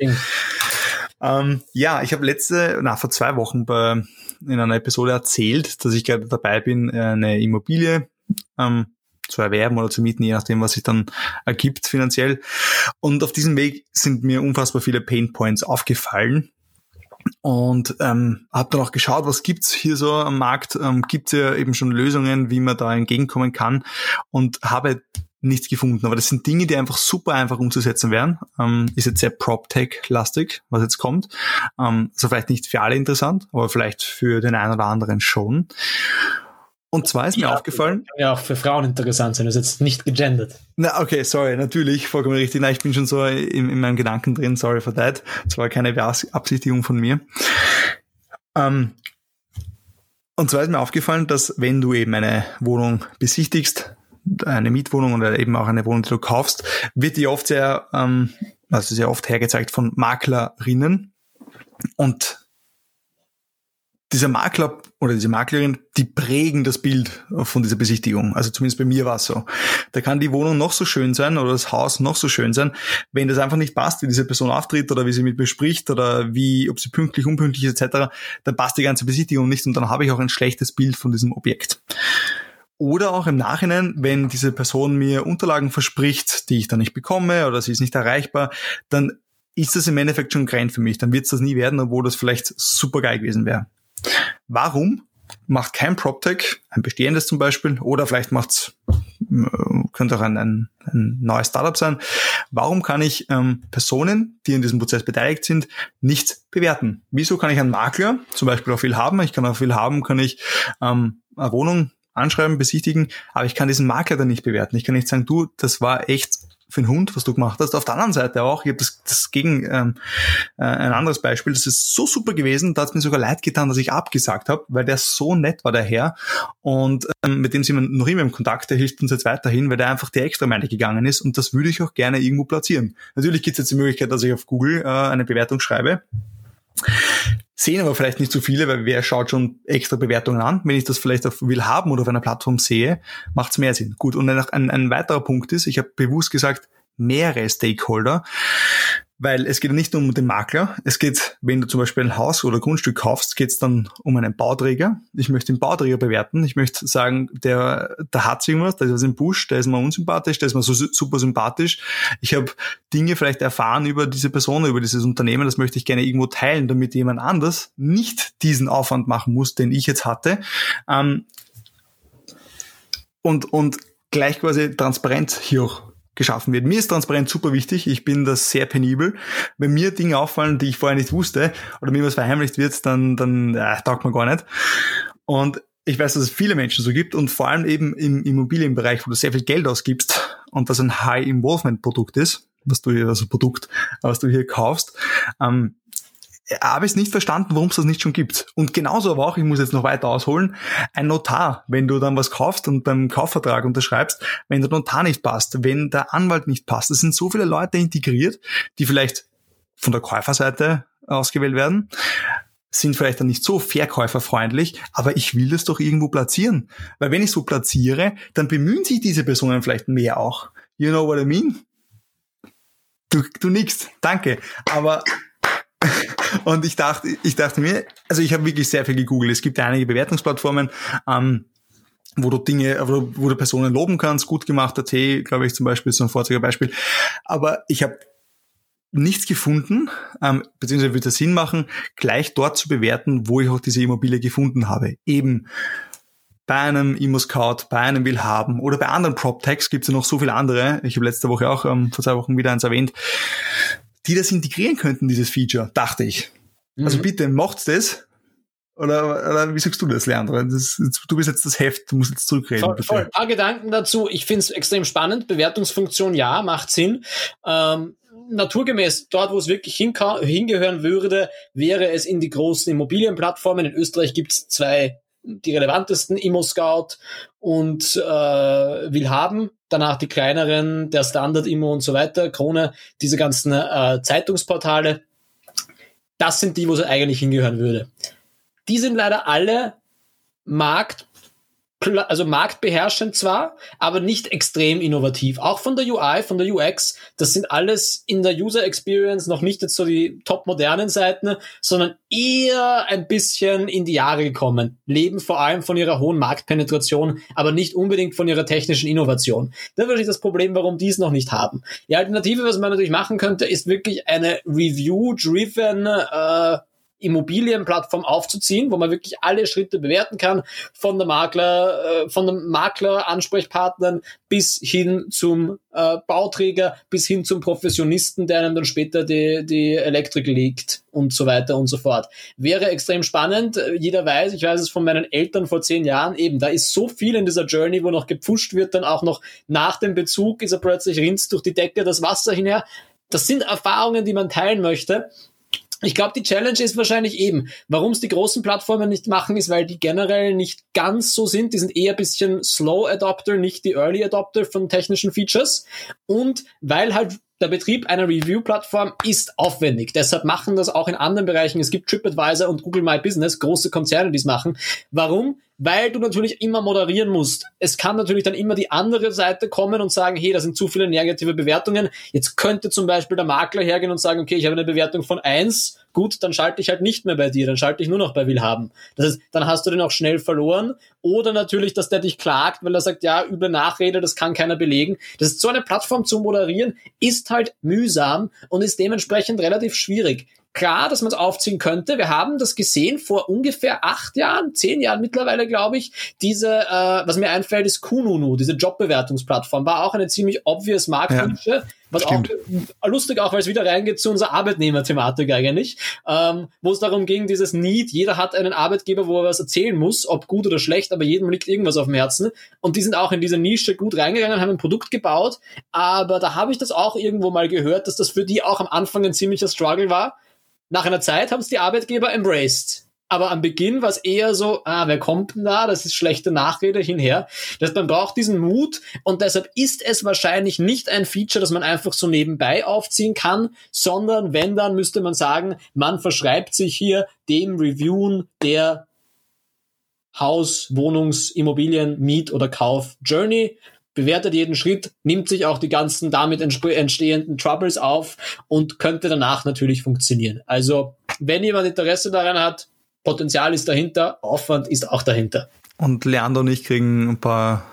C: Ähm, ja, ich habe letzte, na, vor zwei Wochen bei in einer Episode erzählt, dass ich gerade dabei bin, eine Immobilie ähm, zu erwerben oder zu mieten, je nachdem, was sich dann ergibt finanziell. Und auf diesem Weg sind mir unfassbar viele Pain Points aufgefallen. Und ähm, habe dann auch geschaut, was gibt's hier so am Markt. Ähm, gibt's ja eben schon Lösungen, wie man da entgegenkommen kann. Und habe nichts gefunden. Aber das sind Dinge, die einfach super einfach umzusetzen wären. Ähm, ist jetzt sehr PropTech-lastig, was jetzt kommt. Ähm, also vielleicht nicht für alle interessant, aber vielleicht für den einen oder anderen schon. Und zwar ist ja, mir aufgefallen.
B: Ja, auch für Frauen interessant sein, das ist jetzt nicht gegendert.
C: Na, okay, sorry, natürlich, vollkommen richtig. Na, ich bin schon so in, in meinen Gedanken drin, sorry for that. Das war keine Beabsichtigung von mir. Ähm, und zwar ist mir aufgefallen, dass wenn du eben eine Wohnung besichtigst, eine Mietwohnung oder eben auch eine Wohnung, die du kaufst, wird die oft sehr, ähm, also sehr oft hergezeigt von Maklerinnen. Und dieser Makler oder diese Maklerin, die prägen das Bild von dieser Besichtigung. Also zumindest bei mir war es so. Da kann die Wohnung noch so schön sein oder das Haus noch so schön sein. Wenn das einfach nicht passt, wie diese Person auftritt oder wie sie mit bespricht oder wie, ob sie pünktlich, unpünktlich ist etc., dann passt die ganze Besichtigung nicht und dann habe ich auch ein schlechtes Bild von diesem Objekt. Oder auch im Nachhinein, wenn diese Person mir Unterlagen verspricht, die ich dann nicht bekomme oder sie ist nicht erreichbar, dann ist das im Endeffekt schon grein für mich. Dann wird es das nie werden, obwohl das vielleicht super geil gewesen wäre. Warum macht kein PropTech, ein bestehendes zum Beispiel, oder vielleicht macht's äh, könnte auch ein, ein, ein neues Startup sein. Warum kann ich ähm, Personen, die in diesem Prozess beteiligt sind, nicht bewerten? Wieso kann ich einen Makler zum Beispiel auch viel haben? Ich kann auch viel haben, kann ich ähm, eine Wohnung anschreiben, besichtigen, aber ich kann diesen Makler dann nicht bewerten. Ich kann nicht sagen, du, das war echt für einen Hund, was du gemacht hast. Auf der anderen Seite auch, ich habe das, das gegen ähm, äh, ein anderes Beispiel, das ist so super gewesen, da hat es mir sogar leid getan, dass ich abgesagt habe, weil der so nett war, der Herr. Und ähm, mit dem sind wir noch immer im Kontakt, der hilft uns jetzt weiterhin, weil der einfach die extra Meile gegangen ist und das würde ich auch gerne irgendwo platzieren. Natürlich gibt es jetzt die Möglichkeit, dass ich auf Google äh, eine Bewertung schreibe. Sehen aber vielleicht nicht so viele, weil wer schaut schon extra Bewertungen an? Wenn ich das vielleicht auf Will haben oder auf einer Plattform sehe, macht es mehr Sinn. Gut, und ein, ein, ein weiterer Punkt ist, ich habe bewusst gesagt, mehrere Stakeholder. Weil es geht nicht nur um den Makler, es geht, wenn du zum Beispiel ein Haus oder Grundstück kaufst, geht es dann um einen Bauträger. Ich möchte den Bauträger bewerten. Ich möchte sagen, der, der hat irgendwas, da ist was im Busch, der ist mir unsympathisch, der ist mir so super sympathisch. Ich habe Dinge vielleicht erfahren über diese Person, über dieses Unternehmen, das möchte ich gerne irgendwo teilen, damit jemand anders nicht diesen Aufwand machen muss, den ich jetzt hatte. Ähm, und, und gleich quasi transparent hier auch geschaffen wird. Mir ist Transparenz super wichtig. Ich bin das sehr penibel. Wenn mir Dinge auffallen, die ich vorher nicht wusste oder mir was verheimlicht wird, dann, dann äh, taugt man gar nicht. Und ich weiß, dass es viele Menschen so gibt und vor allem eben im Immobilienbereich, wo du sehr viel Geld ausgibst und das ein High-Involvement-Produkt ist, was du hier, also Produkt, was du hier kaufst, ähm, habe es nicht verstanden, warum es das nicht schon gibt. Und genauso aber auch, ich muss jetzt noch weiter ausholen, ein Notar, wenn du dann was kaufst und beim Kaufvertrag unterschreibst, wenn der Notar nicht passt, wenn der Anwalt nicht passt, es sind so viele Leute integriert, die vielleicht von der Käuferseite ausgewählt werden, sind vielleicht dann nicht so verkäuferfreundlich, aber ich will das doch irgendwo platzieren. Weil wenn ich so platziere, dann bemühen sich diese Personen vielleicht mehr auch. You know what I mean? Du, du nix, danke. Aber und ich dachte, ich dachte mir, also ich habe wirklich sehr viel gegoogelt. Es gibt ja einige Bewertungsplattformen, ähm, wo du Dinge, wo, wo du Personen loben kannst. Gut gemacht, der T, glaube ich, zum Beispiel, ist so ein Vorzeigebeispiel. Aber ich habe nichts gefunden, ähm, beziehungsweise würde es Sinn machen, gleich dort zu bewerten, wo ich auch diese Immobilie gefunden habe. Eben bei einem Immo-Scout, bei einem Willhaben oder bei anderen PropTechs gibt es ja noch so viele andere. Ich habe letzte Woche auch ähm, vor zwei Wochen wieder eins erwähnt die das integrieren könnten, dieses Feature, dachte ich. Also mhm. Also bitte, macht's das. Oder, oder wie sagst du das, Leandro? Das, du bist jetzt das Heft, du musst jetzt zurückreden.
B: Voll, voll. Ein paar Gedanken dazu. Ich finde es extrem spannend. Bewertungsfunktion, ja, macht Sinn. Ähm, naturgemäß, dort, wo es wirklich hingehören würde, wäre es in die großen Immobilienplattformen. In Österreich gibt es zwei die relevantesten Immo-Scout und äh, will haben. Danach die kleineren, der Standard-Immo und so weiter, Krone, diese ganzen äh, Zeitungsportale. Das sind die, wo es eigentlich hingehören würde. Die sind leider alle Markt also marktbeherrschend zwar, aber nicht extrem innovativ. Auch von der UI, von der UX, das sind alles in der User Experience noch nicht jetzt so die top modernen Seiten, sondern eher ein bisschen in die Jahre gekommen. Leben vor allem von ihrer hohen Marktpenetration, aber nicht unbedingt von ihrer technischen Innovation. Das ist wahrscheinlich das Problem, warum die es noch nicht haben. Die Alternative, was man natürlich machen könnte, ist wirklich eine Review-driven äh, Immobilienplattform aufzuziehen, wo man wirklich alle Schritte bewerten kann, von der Makler, äh, von dem Makler, Ansprechpartnern bis hin zum äh, Bauträger, bis hin zum Professionisten, der einem dann später die, die Elektrik legt und so weiter und so fort. Wäre extrem spannend. Jeder weiß, ich weiß es von meinen Eltern vor zehn Jahren, eben, da ist so viel in dieser Journey, wo noch gepfuscht wird, dann auch noch nach dem Bezug ist er plötzlich rinst durch die Decke das Wasser hinher. Das sind Erfahrungen, die man teilen möchte. Ich glaube, die Challenge ist wahrscheinlich eben, warum es die großen Plattformen nicht machen, ist, weil die generell nicht ganz so sind. Die sind eher ein bisschen Slow Adopter, nicht die Early Adopter von technischen Features. Und weil halt der Betrieb einer Review-Plattform ist aufwendig. Deshalb machen das auch in anderen Bereichen. Es gibt TripAdvisor und Google My Business, große Konzerne, die es machen. Warum? Weil du natürlich immer moderieren musst. Es kann natürlich dann immer die andere Seite kommen und sagen, hey, da sind zu viele negative Bewertungen. Jetzt könnte zum Beispiel der Makler hergehen und sagen, okay, ich habe eine Bewertung von eins. Gut, dann schalte ich halt nicht mehr bei dir, dann schalte ich nur noch bei Willhaben. Das heißt, dann hast du den auch schnell verloren. Oder natürlich, dass der dich klagt, weil er sagt, ja, üble Nachrede, das kann keiner belegen. Das ist so eine Plattform zu moderieren, ist halt mühsam und ist dementsprechend relativ schwierig klar, dass man es aufziehen könnte. Wir haben das gesehen vor ungefähr acht Jahren, zehn Jahren mittlerweile, glaube ich. Diese, äh, was mir einfällt, ist Kununu, diese Jobbewertungsplattform, war auch eine ziemlich obvious Marktnische. Ja. Was Stimmt. auch lustig auch, weil es wieder reingeht zu unserer Arbeitnehmerthematik eigentlich, ähm, wo es darum ging, dieses Need, jeder hat einen Arbeitgeber, wo er was erzählen muss, ob gut oder schlecht, aber jedem liegt irgendwas auf dem Herzen. Und die sind auch in diese Nische gut reingegangen, haben ein Produkt gebaut, aber da habe ich das auch irgendwo mal gehört, dass das für die auch am Anfang ein ziemlicher Struggle war, nach einer Zeit haben es die Arbeitgeber embraced. Aber am Beginn war es eher so, ah, wer kommt denn da? Das ist schlechte Nachrede hinher. Das man braucht diesen Mut und deshalb ist es wahrscheinlich nicht ein Feature, das man einfach so nebenbei aufziehen kann, sondern wenn, dann müsste man sagen, man verschreibt sich hier dem Reviewen der Haus, Wohnungs, Immobilien, Miet- oder Kauf-Journey bewertet jeden Schritt, nimmt sich auch die ganzen damit entstehenden Troubles auf und könnte danach natürlich funktionieren. Also, wenn jemand Interesse daran hat, Potenzial ist dahinter, Aufwand ist auch dahinter.
C: Und Leander und ich kriegen ein paar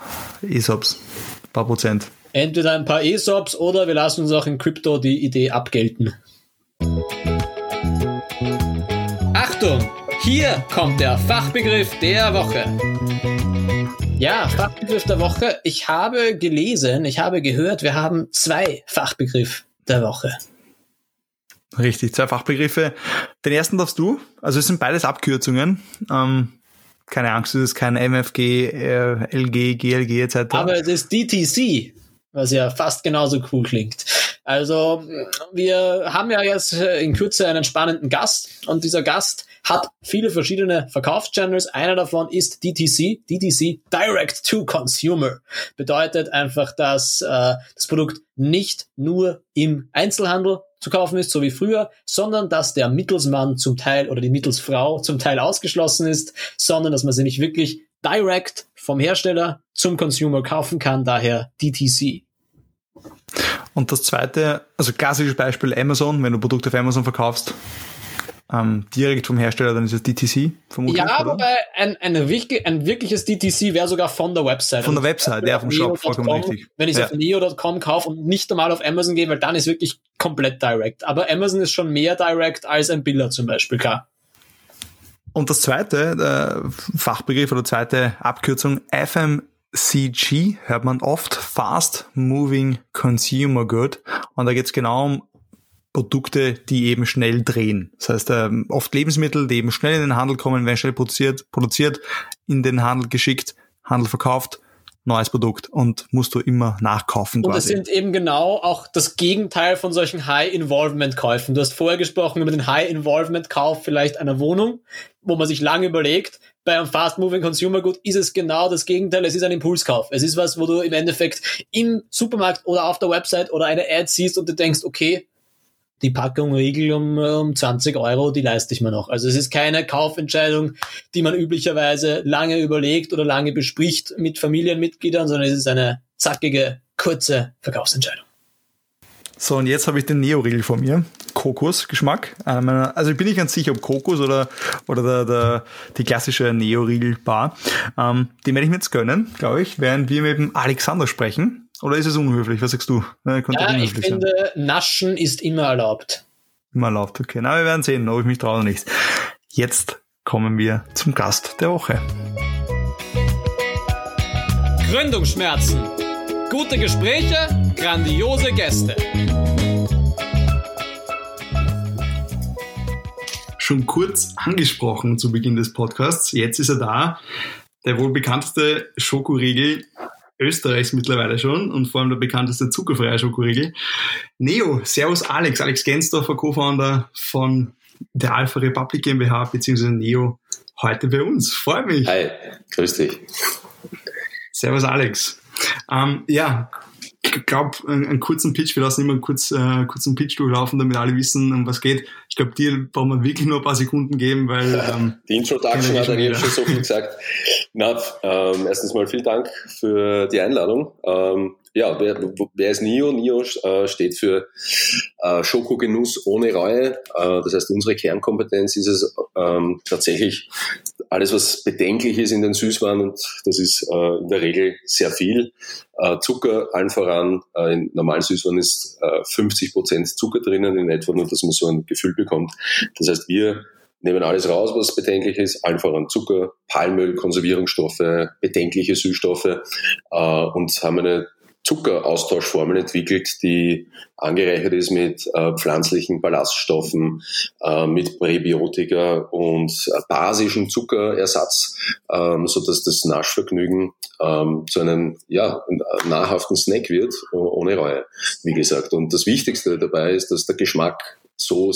C: ESOPs, ein paar Prozent.
B: Entweder ein paar ESOPs oder wir lassen uns auch in Krypto die Idee abgelten. Achtung! Hier kommt der Fachbegriff der Woche. Ja, Fachbegriff der Woche. Ich habe gelesen, ich habe gehört, wir haben zwei Fachbegriff der Woche.
C: Richtig, zwei Fachbegriffe. Den ersten darfst du. Also es sind beides Abkürzungen. Ähm, keine Angst, es ist kein MFG, äh, LG, GLG etc.
B: Aber es ist DTC, was ja fast genauso cool klingt. Also wir haben ja jetzt in Kürze einen spannenden Gast und dieser Gast hat viele verschiedene Verkaufschannels. Einer davon ist DTC, DTC Direct to Consumer. Bedeutet einfach, dass äh, das Produkt nicht nur im Einzelhandel zu kaufen ist, so wie früher, sondern dass der Mittelsmann zum Teil oder die Mittelsfrau zum Teil ausgeschlossen ist, sondern dass man sie nicht wirklich direct vom Hersteller zum Consumer kaufen kann, daher DTC.
C: Und das zweite, also klassisches Beispiel Amazon, wenn du Produkte auf Amazon verkaufst, ähm, direkt vom Hersteller, dann ist es DTC
B: vermutlich. Ja, oder? wobei ein, ein, ein wirkliches DTC wäre sogar von der Website.
C: Von der Website, ja, vom Shop, vollkommen richtig.
B: Wenn ich ja. auf neo.com kaufe und nicht normal auf Amazon gehe, weil dann ist wirklich komplett direct. Aber Amazon ist schon mehr direct als ein Biller zum Beispiel, klar.
C: Und das zweite äh, Fachbegriff oder zweite Abkürzung FMCG hört man oft Fast Moving Consumer Good. Und da geht es genau um Produkte, die eben schnell drehen. Das heißt, ähm, oft Lebensmittel, die eben schnell in den Handel kommen, werden schnell produziert, produziert, in den Handel geschickt, Handel verkauft, neues Produkt und musst du immer nachkaufen.
B: Und quasi. das sind eben genau auch das Gegenteil von solchen High-Involvement-Käufen. Du hast vorher gesprochen über den High-Involvement-Kauf vielleicht einer Wohnung, wo man sich lange überlegt. Bei einem Fast-Moving Consumer Good ist es genau das Gegenteil. Es ist ein Impulskauf. Es ist was, wo du im Endeffekt im Supermarkt oder auf der Website oder eine Ad siehst und du denkst, okay, die Packung Riegel um, um 20 Euro, die leiste ich mir noch. Also es ist keine Kaufentscheidung, die man üblicherweise lange überlegt oder lange bespricht mit Familienmitgliedern, sondern es ist eine zackige, kurze Verkaufsentscheidung.
C: So, und jetzt habe ich den Neo-Riegel vor mir. Kokosgeschmack. Also ich bin nicht ganz sicher, ob Kokos oder, oder der, der, die klassische Neo-Riegel-Bar. Ähm, den werde ich mir jetzt gönnen, glaube ich, während wir mit dem Alexander sprechen. Oder ist es unhöflich? Was sagst du?
B: Ja, ich finde, sein. Naschen ist immer erlaubt.
C: Immer erlaubt, okay. Na, wir werden sehen, ob ich mich traue oder nicht. Jetzt kommen wir zum Gast der Woche.
B: Gründungsschmerzen. Gute Gespräche, grandiose Gäste.
C: Schon kurz angesprochen zu Beginn des Podcasts. Jetzt ist er da. Der wohl bekannteste Schokoriegel Österreichs mittlerweile schon und vor allem der bekannteste zuckerfreie Schokoriegel. Neo, Servus Alex, Alex Gensdorfer, Co-Founder von der Alpha Republic GmbH bzw. Neo, heute bei uns. Freue mich.
A: Hi, grüß dich.
C: Servus Alex. Ähm, ja, ich glaube, einen, einen, kurzen Pitch, wir lassen immer einen kurz, äh, kurzen Pitch durchlaufen, damit alle wissen, um was geht. Ich glaube, dir brauchen wir wirklich nur ein paar Sekunden geben, weil...
A: Ähm, die Introduction hat eigentlich schon so viel gesagt. Na, ähm, erstens mal vielen Dank für die Einladung. Ähm, ja, wer, wer ist NIO? NIO äh, steht für äh, Schokogenuss ohne Reue. Äh, das heißt, unsere Kernkompetenz ist es ähm, tatsächlich alles, was bedenklich ist in den Süßwaren und das ist äh, in der Regel sehr viel. Äh, Zucker allen voran. Äh, in normalen Süßwaren ist äh, 50 Prozent Zucker drinnen in etwa, nur dass man so ein Gefühl bekommt. Das heißt, wir nehmen alles raus, was bedenklich ist, allen voran Zucker, Palmöl, Konservierungsstoffe, bedenkliche Süßstoffe äh, und haben eine Zuckeraustauschformel entwickelt, die angereichert ist mit äh, pflanzlichen Ballaststoffen, äh, mit Präbiotika und äh, basischem Zuckerersatz, ähm, so dass das Naschvergnügen ähm, zu einem ja, nahrhaften Snack wird, ohne Reue, wie gesagt. Und das Wichtigste dabei ist, dass der Geschmack so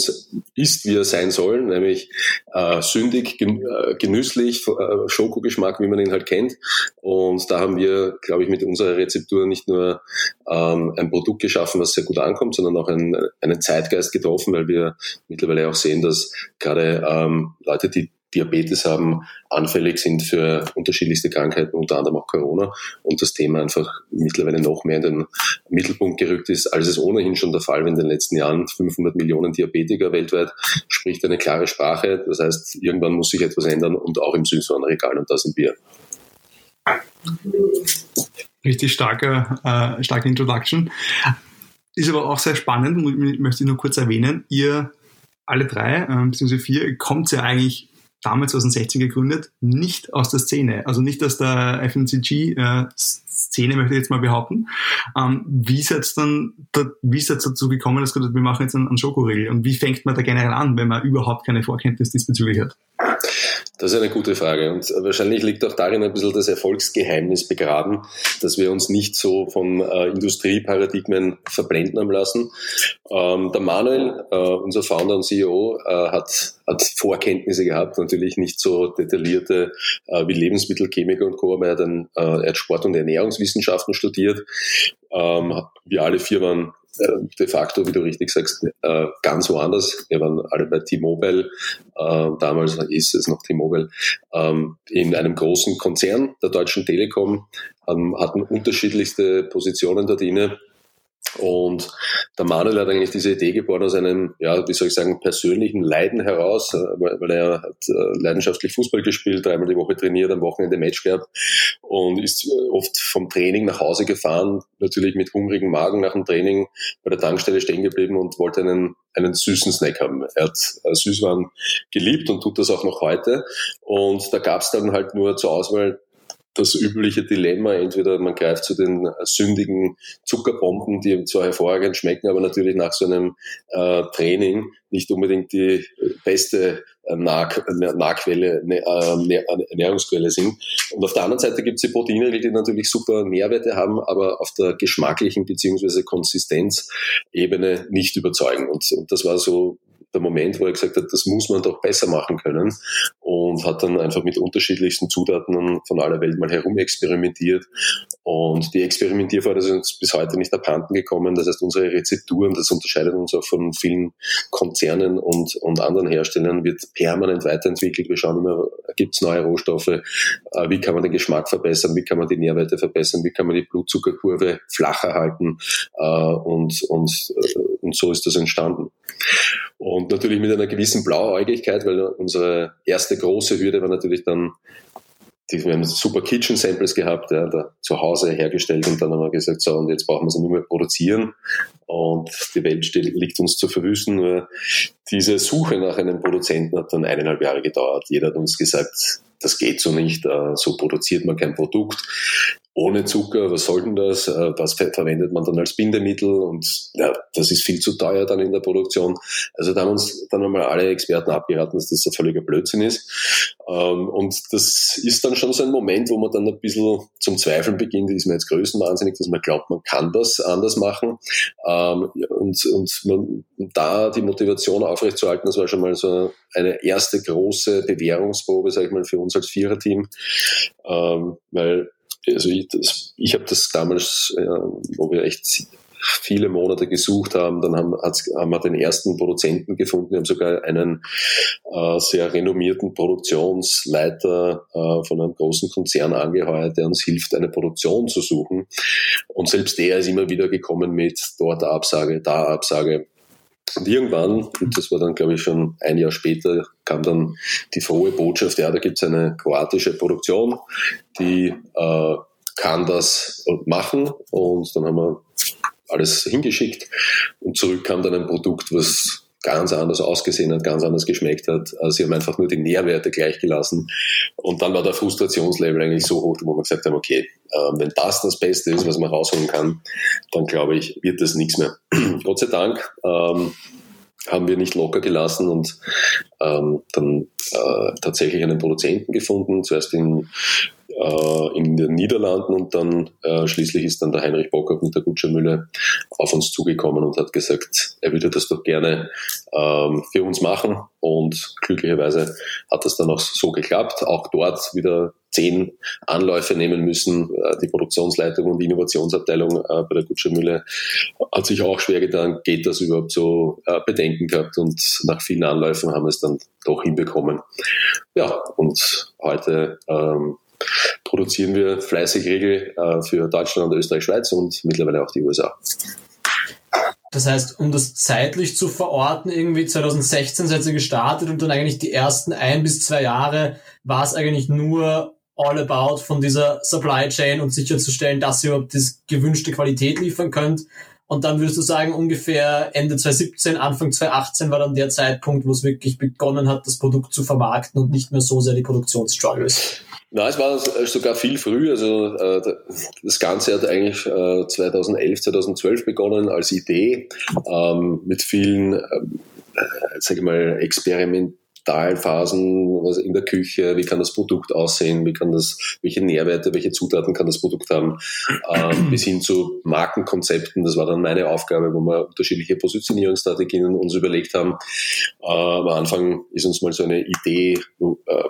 A: ist, wie er sein soll, nämlich äh, sündig, äh, genüsslich, äh, Schokogeschmack, wie man ihn halt kennt. Und da haben wir, glaube ich, mit unserer Rezeptur nicht nur ähm, ein Produkt geschaffen, was sehr gut ankommt, sondern auch einen, einen Zeitgeist getroffen, weil wir mittlerweile auch sehen, dass gerade ähm, Leute, die Diabetes haben, anfällig sind für unterschiedlichste Krankheiten, unter anderem auch Corona und das Thema einfach mittlerweile noch mehr in den Mittelpunkt gerückt ist, als es ohnehin schon der Fall war in den letzten Jahren. 500 Millionen Diabetiker weltweit spricht eine klare Sprache. Das heißt, irgendwann muss sich etwas ändern und auch im Süßwarenregal und da sind wir.
C: Richtig starke, äh, starke Introduction. Ist aber auch sehr spannend, möchte ich nur kurz erwähnen. Ihr alle drei, äh, beziehungsweise vier, kommt ja eigentlich damals 2016 gegründet, nicht aus der Szene, also nicht aus der FMCG-Szene, äh, möchte ich jetzt mal behaupten. Ähm, wie ist jetzt dann, da, wie ist jetzt dazu gekommen, dass wir machen jetzt einen, einen Schokoriegel und wie fängt man da generell an, wenn man überhaupt keine Vorkenntnis diesbezüglich hat?
A: Das ist eine gute Frage. Und wahrscheinlich liegt auch darin ein bisschen das Erfolgsgeheimnis begraben, dass wir uns nicht so von äh, Industrieparadigmen verblenden haben lassen. Ähm, der Manuel, äh, unser Founder und CEO, äh, hat, hat Vorkenntnisse gehabt, natürlich nicht so detaillierte äh, wie Lebensmittelchemiker und Co., aber er hat, ein, äh, er hat Sport- und Ernährungswissenschaften studiert. Ähm, wir alle vier waren de facto, wie du richtig sagst, äh, ganz woanders. Wir waren alle bei T-Mobile, äh, damals ist es noch T-Mobile, ähm, in einem großen Konzern der Deutschen Telekom, hatten unterschiedlichste Positionen dort inne und der Manuel hat eigentlich diese Idee geboren aus einem, ja, wie soll ich sagen, persönlichen Leiden heraus, äh, weil, er hat äh, leidenschaftlich Fußball gespielt, dreimal die Woche trainiert, am Wochenende Match gehabt und ist oft vom Training nach Hause gefahren, natürlich mit hungrigem Magen nach dem Training bei der Tankstelle stehen geblieben und wollte einen, einen süßen Snack haben. Er hat äh, Süßwaren geliebt und tut das auch noch heute. Und da gab es dann halt nur zur Auswahl das übliche Dilemma. Entweder man greift zu den sündigen Zuckerbomben, die zwar hervorragend schmecken, aber natürlich nach so einem äh, Training nicht unbedingt die beste äh, Nah Nahquelle, äh, Ernährungsquelle sind. Und auf der anderen Seite gibt es die Proteinriegel, die natürlich super Nährwerte haben, aber auf der geschmacklichen bzw. Konsistenzebene nicht überzeugen. Und, und das war so der Moment, wo er gesagt hat, das muss man doch besser machen können und hat dann einfach mit unterschiedlichsten Zutaten von aller Welt mal herum experimentiert und die Experimentierfreude ist uns bis heute nicht abhanden gekommen. Das heißt, unsere Rezepturen, das unterscheidet uns auch von vielen Konzernen und, und anderen Herstellern, wird permanent weiterentwickelt. Wir schauen immer, gibt es neue Rohstoffe, äh, wie kann man den Geschmack verbessern, wie kann man die Nährwerte verbessern, wie kann man die Blutzuckerkurve flacher halten? Äh, und, und, äh, und so ist das entstanden. Und natürlich mit einer gewissen Blauäugigkeit, weil unsere erste große Hürde war natürlich dann, wir haben super Kitchen Samples gehabt, ja, da zu Hause hergestellt und dann haben wir gesagt, so, und jetzt brauchen wir sie nur mehr produzieren und die Welt steht, liegt uns zu Verwüsten. Diese Suche nach einem Produzenten hat dann eineinhalb Jahre gedauert. Jeder hat uns gesagt, das geht so nicht, äh, so produziert man kein Produkt ohne Zucker, was soll denn das? Äh, was verwendet man dann als Bindemittel? Und ja, das ist viel zu teuer dann in der Produktion. Also da haben uns dann einmal alle Experten abgeraten, dass das ein völliger Blödsinn ist. Ähm, und das ist dann schon so ein Moment, wo man dann ein bisschen zum Zweifeln beginnt, ist man jetzt größenwahnsinnig, dass man glaubt, man kann das anders machen. Ähm, und, und man, da die Motivation aufrechtzuerhalten, das war schon mal so eine erste große Bewährungsprobe, sage ich mal, für uns als Viererteam. Ähm, weil also ich, ich habe das damals, äh, wo wir echt viele Monate gesucht haben, dann haben, haben wir den ersten Produzenten gefunden, wir haben sogar einen äh, sehr renommierten Produktionsleiter äh, von einem großen Konzern angeheuert, der uns hilft, eine Produktion zu suchen. Und selbst der ist immer wieder gekommen mit dort Absage, da Absage. Und irgendwann, das war dann glaube ich schon ein Jahr später, kam dann die frohe Botschaft, ja, da gibt es eine kroatische Produktion, die äh, kann das machen. Und dann haben wir alles hingeschickt und zurück kam dann ein Produkt, was ganz anders ausgesehen hat, ganz anders geschmeckt hat. Also sie haben einfach nur die Nährwerte gleich gelassen. Und dann war der Frustrationslevel eigentlich so hoch, wo wir gesagt haben, okay, äh, wenn das das Beste ist, was man rausholen kann, dann glaube ich, wird das nichts mehr. Gott sei Dank ähm, haben wir nicht locker gelassen und ähm, dann äh, tatsächlich einen Produzenten gefunden, zuerst in äh, in den Niederlanden und dann äh, schließlich ist dann der Heinrich Bockert mit der Gutschermühle auf uns zugekommen und hat gesagt, er würde das doch gerne ähm, für uns machen und glücklicherweise hat das dann auch so geklappt. Auch dort wieder zehn Anläufe nehmen müssen. Äh, die Produktionsleitung und die Innovationsabteilung äh, bei der Gutsche hat sich auch schwer getan, geht das überhaupt so äh, Bedenken gehabt und nach vielen Anläufen haben wir es dann doch hinbekommen. Ja, und heute ähm, produzieren wir fleißig Regel äh, für Deutschland, Österreich, Schweiz und mittlerweile auch die USA.
B: Das heißt, um das zeitlich zu verorten, irgendwie 2016 seid ihr gestartet und dann eigentlich die ersten ein bis zwei Jahre war es eigentlich nur all about von dieser Supply Chain und sicherzustellen, dass ihr überhaupt das gewünschte Qualität liefern könnt. Und dann würdest du sagen, ungefähr Ende 2017, Anfang 2018 war dann der Zeitpunkt, wo es wirklich begonnen hat, das Produkt zu vermarkten und nicht mehr so sehr die Produktionsstruggles.
A: Na, es war sogar viel früher. Also äh, das Ganze hat eigentlich äh, 2011, 2012 begonnen als Idee ähm, mit vielen, äh, sag ich mal, Experimenten Phasen, was in der Küche, wie kann das Produkt aussehen, wie kann das, welche Nährwerte, welche Zutaten kann das Produkt haben, ähm, bis hin zu Markenkonzepten. Das war dann meine Aufgabe, wo wir unterschiedliche Positionierungsstrategien uns überlegt haben. Äh, am Anfang ist uns mal so eine Idee äh,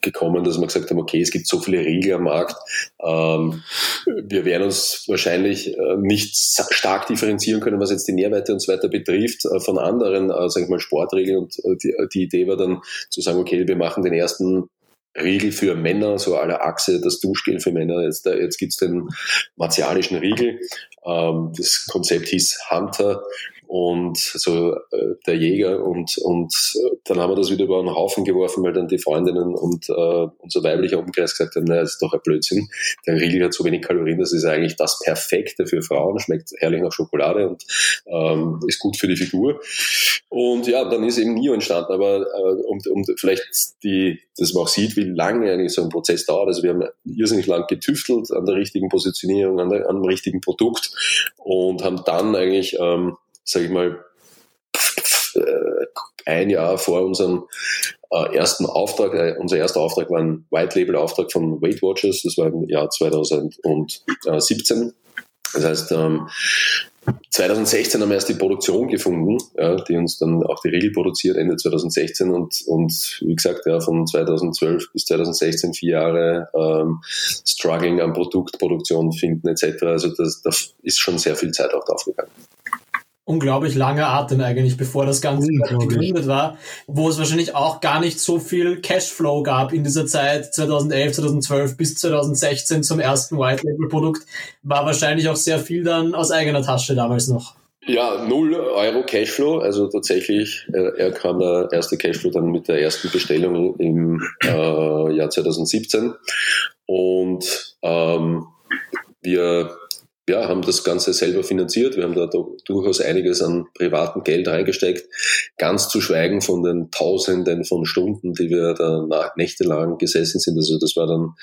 A: gekommen, dass wir gesagt haben, okay, es gibt so viele Riegel am Markt, ähm, wir werden uns wahrscheinlich äh, nicht stark differenzieren können, was jetzt die Nährwerte und so weiter betrifft, äh, von anderen, äh, sag ich mal, Sportregeln und äh, die, die Idee war dann zu sagen, okay, wir machen den ersten Riegel für Männer, so aller Achse, das Duschgel für Männer. Jetzt, jetzt gibt's den martialischen Riegel. Ähm, das Konzept hieß Hunter und so äh, der Jäger und und äh, dann haben wir das wieder über einen Haufen geworfen, weil dann die Freundinnen und äh, unser weiblicher Umkreis gesagt haben, naja, das ist doch ein Blödsinn. Der Riegel hat so wenig Kalorien, das ist eigentlich das Perfekte für Frauen, schmeckt herrlich nach Schokolade und ähm, ist gut für die Figur. Und ja, dann ist eben Nio entstanden, aber äh, um, um vielleicht die, dass man auch sieht, wie lange eigentlich so ein Prozess dauert. Also wir haben irrsinnig lang getüftelt an der richtigen Positionierung, an, der, an dem richtigen Produkt und haben dann eigentlich ähm, sage ich mal, ein Jahr vor unserem äh, ersten Auftrag, äh, unser erster Auftrag war ein White Label Auftrag von Weight Watchers, das war im Jahr 2017. Das heißt, ähm, 2016 haben wir erst die Produktion gefunden, die uns dann auch die Regel produziert, Ende 2016 und, und wie gesagt, ja, von 2012 bis 2016 vier Jahre ähm, Struggling an Produktproduktion finden etc. Also das, da ist schon sehr viel Zeit auch draufgegangen
B: unglaublich langer Atem eigentlich, bevor das Ganze gegründet war, wo es wahrscheinlich auch gar nicht so viel Cashflow gab in dieser Zeit 2011, 2012 bis 2016 zum ersten White Label Produkt, war wahrscheinlich auch sehr viel dann aus eigener Tasche damals noch.
A: Ja, null Euro Cashflow, also tatsächlich, äh, er kam der erste Cashflow dann mit der ersten Bestellung im äh, Jahr 2017 und ähm, wir ja, haben das Ganze selber finanziert. Wir haben da durchaus einiges an privatem Geld reingesteckt. Ganz zu schweigen von den Tausenden von Stunden, die wir da nächtelang gesessen sind. Also das war dann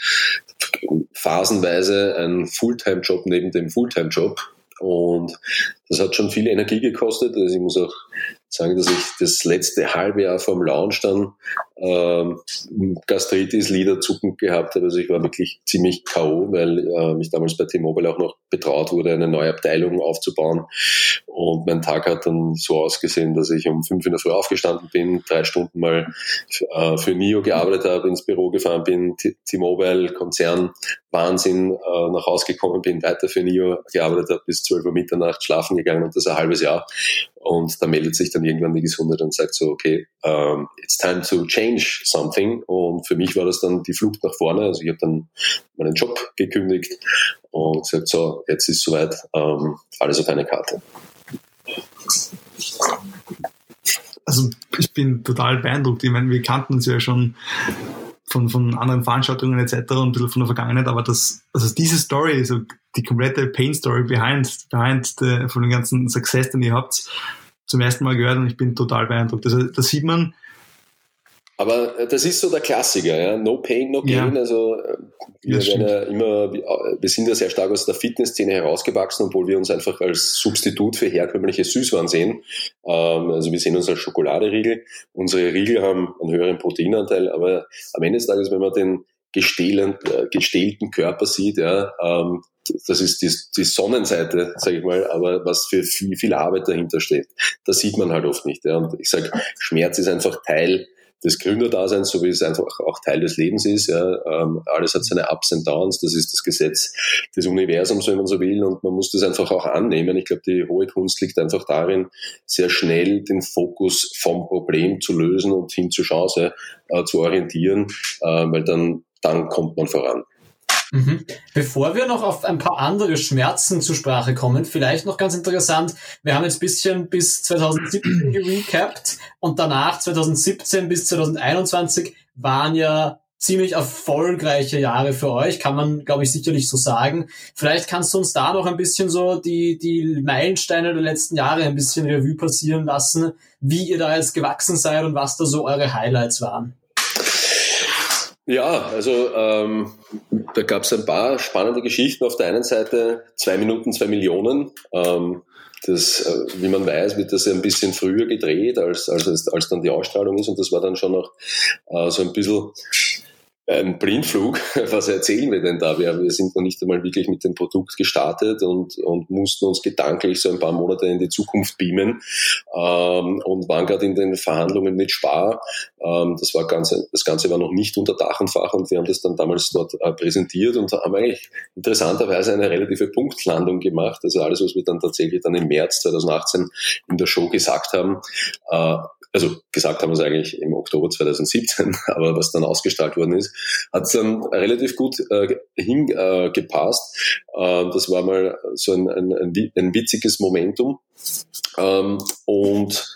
A: phasenweise ein Fulltime-Job neben dem Fulltime-Job. Und das hat schon viel Energie gekostet. Also ich muss auch sagen, dass ich das letzte halbe Jahr vom Launch dann ähm, Gastritis, Liederzucken gehabt habe. Also ich war wirklich ziemlich K.O., weil äh, mich damals bei T-Mobile auch noch betraut wurde, eine neue Abteilung aufzubauen. Und mein Tag hat dann so ausgesehen, dass ich um fünf in der Früh aufgestanden bin, drei Stunden mal äh, für NIO gearbeitet habe, ins Büro gefahren bin, T-Mobile, Konzern, Wahnsinn, äh, nach Hause gekommen bin, weiter für NIO gearbeitet habe, bis 12 Uhr Mitternacht schlafen gegangen und das ein halbes Jahr. Und da meldet sich dann irgendwann die Gesundheit und sagt so, okay, um, it's time to change something. Und für mich war das dann die Flucht nach vorne. Also ich habe dann meinen Job gekündigt und gesagt, so, jetzt ist soweit, um, alles auf eine Karte.
C: Also ich bin total beeindruckt. Ich meine, wir kannten uns ja schon von, von anderen Veranstaltungen etc. und ein bisschen von der Vergangenheit, aber das, also diese Story, so die komplette Pain Story behind, behind the, von dem ganzen Success, den ihr habt, zum ersten Mal gehört und ich bin total beeindruckt. Also da sieht man,
A: aber äh, das ist so der Klassiker, ja. No pain, no gain. Ja. Also äh, wir, ja immer, äh, wir sind ja sehr stark aus der Fitnessszene herausgewachsen, obwohl wir uns einfach als Substitut für herkömmliche Süßwaren sehen. Ähm, also wir sehen uns als Schokoladeriegel. Unsere Riegel haben einen höheren Proteinanteil, aber am Ende des Tages, wenn man den gestählten, gestählten Körper sieht, ja, ähm, das ist die, die Sonnenseite, sage ich mal, aber was für viel, viel Arbeit dahinter steht, das sieht man halt oft nicht. Ja. Und ich sage, Schmerz ist einfach Teil des Gründerdaseins, so wie es einfach auch Teil des Lebens ist. Ja. Ähm, alles hat seine Ups und Downs, das ist das Gesetz des Universums, wenn man so will, und man muss das einfach auch annehmen. Ich glaube, die hohe Kunst liegt einfach darin, sehr schnell den Fokus vom Problem zu lösen und hin zur Chance äh, zu orientieren, äh, weil dann, dann kommt man voran.
B: Mhm. Bevor wir noch auf ein paar andere Schmerzen zur Sprache kommen, vielleicht noch ganz interessant, wir haben jetzt bisschen bis 2017 gerecapt und danach 2017 bis 2021 waren ja ziemlich erfolgreiche Jahre für euch, kann man, glaube ich, sicherlich so sagen. Vielleicht kannst du uns da noch ein bisschen so die, die Meilensteine der letzten Jahre ein bisschen Revue passieren lassen, wie ihr da jetzt gewachsen seid und was da so eure Highlights waren.
A: Ja, also ähm, da gab es ein paar spannende Geschichten. Auf der einen Seite zwei Minuten, zwei Millionen. Ähm, das, äh, wie man weiß, wird das ein bisschen früher gedreht, als, als, als dann die Ausstrahlung ist. Und das war dann schon noch äh, so ein bisschen ein Blindflug. Was erzählen wir denn da? Wir, wir sind noch nicht einmal wirklich mit dem Produkt gestartet und, und mussten uns gedanklich so ein paar Monate in die Zukunft beamen ähm, und waren gerade in den Verhandlungen mit Spar. Ähm, das, war ganz, das Ganze war noch nicht unter Dach und Fach und wir haben das dann damals dort äh, präsentiert und haben eigentlich interessanterweise eine relative Punktlandung gemacht. Also alles, was wir dann tatsächlich dann im März 2018 in der Show gesagt haben, äh, also gesagt haben wir es eigentlich im Oktober 2017, aber was dann ausgestrahlt worden ist, hat es dann relativ gut äh, hingepasst. Äh, das war mal so ein, ein, ein witziges Momentum. Ähm, und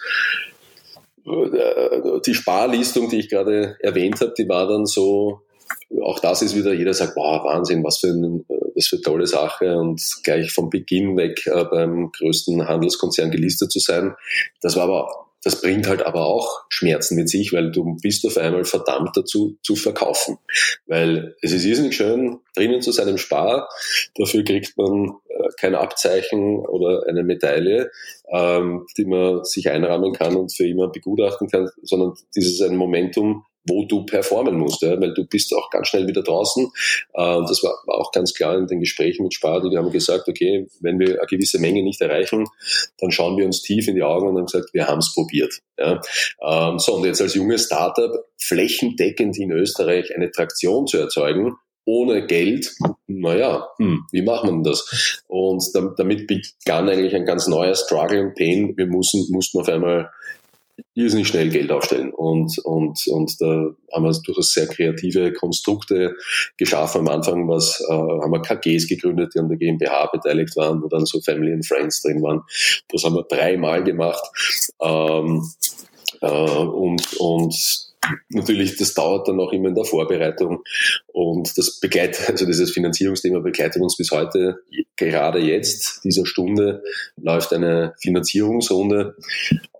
A: äh, die Sparlistung, die ich gerade erwähnt habe, die war dann so, auch das ist wieder, jeder sagt, wow, Wahnsinn, was für, ein, was für eine tolle Sache und gleich vom Beginn weg äh, beim größten Handelskonzern gelistet zu sein. Das war aber das bringt halt aber auch Schmerzen mit sich, weil du bist auf einmal verdammt dazu zu verkaufen. Weil es ist irrsinnig schön, drinnen zu sein im Spar. Dafür kriegt man äh, kein Abzeichen oder eine Medaille, ähm, die man sich einrahmen kann und für immer begutachten kann, sondern dieses ein Momentum, wo du performen musst, ja, weil du bist auch ganz schnell wieder draußen. Äh, das war, war auch ganz klar in den Gesprächen mit Spar, die haben gesagt, okay, wenn wir eine gewisse Menge nicht erreichen, dann schauen wir uns tief in die Augen und haben gesagt, wir haben es probiert. Ja. Ähm, so, und jetzt als junges Startup flächendeckend in Österreich eine Traktion zu erzeugen, ohne Geld, naja, hm, wie macht man das? Und damit begann eigentlich ein ganz neuer Struggle und Pain. Wir mussten, mussten auf einmal irrsinnig schnell Geld aufstellen. Und, und, und da haben wir durchaus sehr kreative Konstrukte geschaffen. Am Anfang was, äh, haben wir KGs gegründet, die an der GmbH beteiligt waren, wo dann so Family and Friends drin waren. Das haben wir dreimal gemacht. Ähm, äh, und, und natürlich, das dauert dann auch immer in der Vorbereitung und das begleitet, also dieses Finanzierungsthema begleitet uns bis heute. Gerade jetzt, dieser Stunde, läuft eine Finanzierungsrunde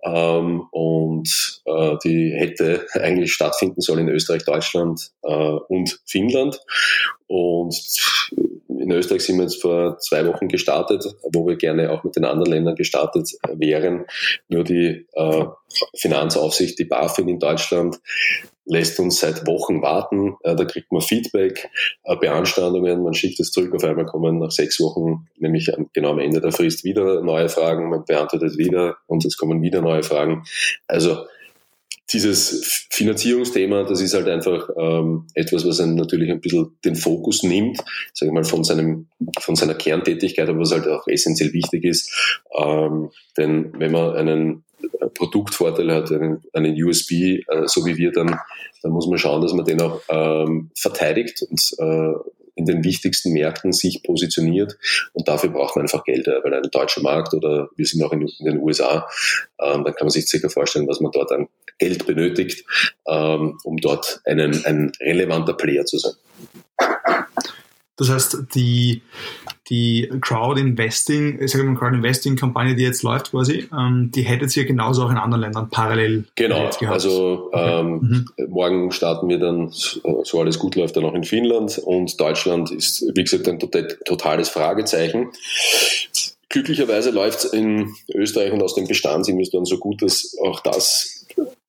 A: ähm, und äh, die hätte eigentlich stattfinden sollen in Österreich, Deutschland äh, und Finnland. Und in Österreich sind wir jetzt vor zwei Wochen gestartet, wo wir gerne auch mit den anderen Ländern gestartet wären. Nur die äh, Finanzaufsicht, die BaFin in Deutschland, lässt uns seit Wochen warten. Äh, da kriegt man Feedback, äh, Beanstandungen, man schickt es zurück. Auf einmal kommen nach sechs Wochen, nämlich genau am Ende der Frist, wieder neue Fragen. Man beantwortet wieder und es kommen wieder neue Fragen. Also dieses Finanzierungsthema, das ist halt einfach ähm, etwas, was einen natürlich ein bisschen den Fokus nimmt, sage ich mal, von seinem, von seiner Kerntätigkeit, aber was halt auch essentiell wichtig ist. Ähm, denn wenn man einen Produktvorteil hat, einen, einen USB, äh, so wie wir, dann, dann muss man schauen, dass man den auch ähm, verteidigt und äh, in den wichtigsten Märkten sich positioniert. Und dafür braucht man einfach Geld, weil ein deutscher Markt oder wir sind auch in, in den USA, ähm, dann kann man sich circa vorstellen, was man dort an Geld benötigt, ähm, um dort einen, ein relevanter Player zu sein.
C: Das heißt, die, die Crowd Investing, ich sage mal Crowd Investing Kampagne, die jetzt läuft quasi, ähm, die hättet ihr genauso auch in anderen Ländern parallel
A: Genau, also okay. ähm, mhm. morgen starten wir dann, so alles gut läuft, dann auch in Finnland und Deutschland ist, wie gesagt, ein totales Fragezeichen. Glücklicherweise läuft es in Österreich und aus dem Bestandsinvestoren so gut, dass auch das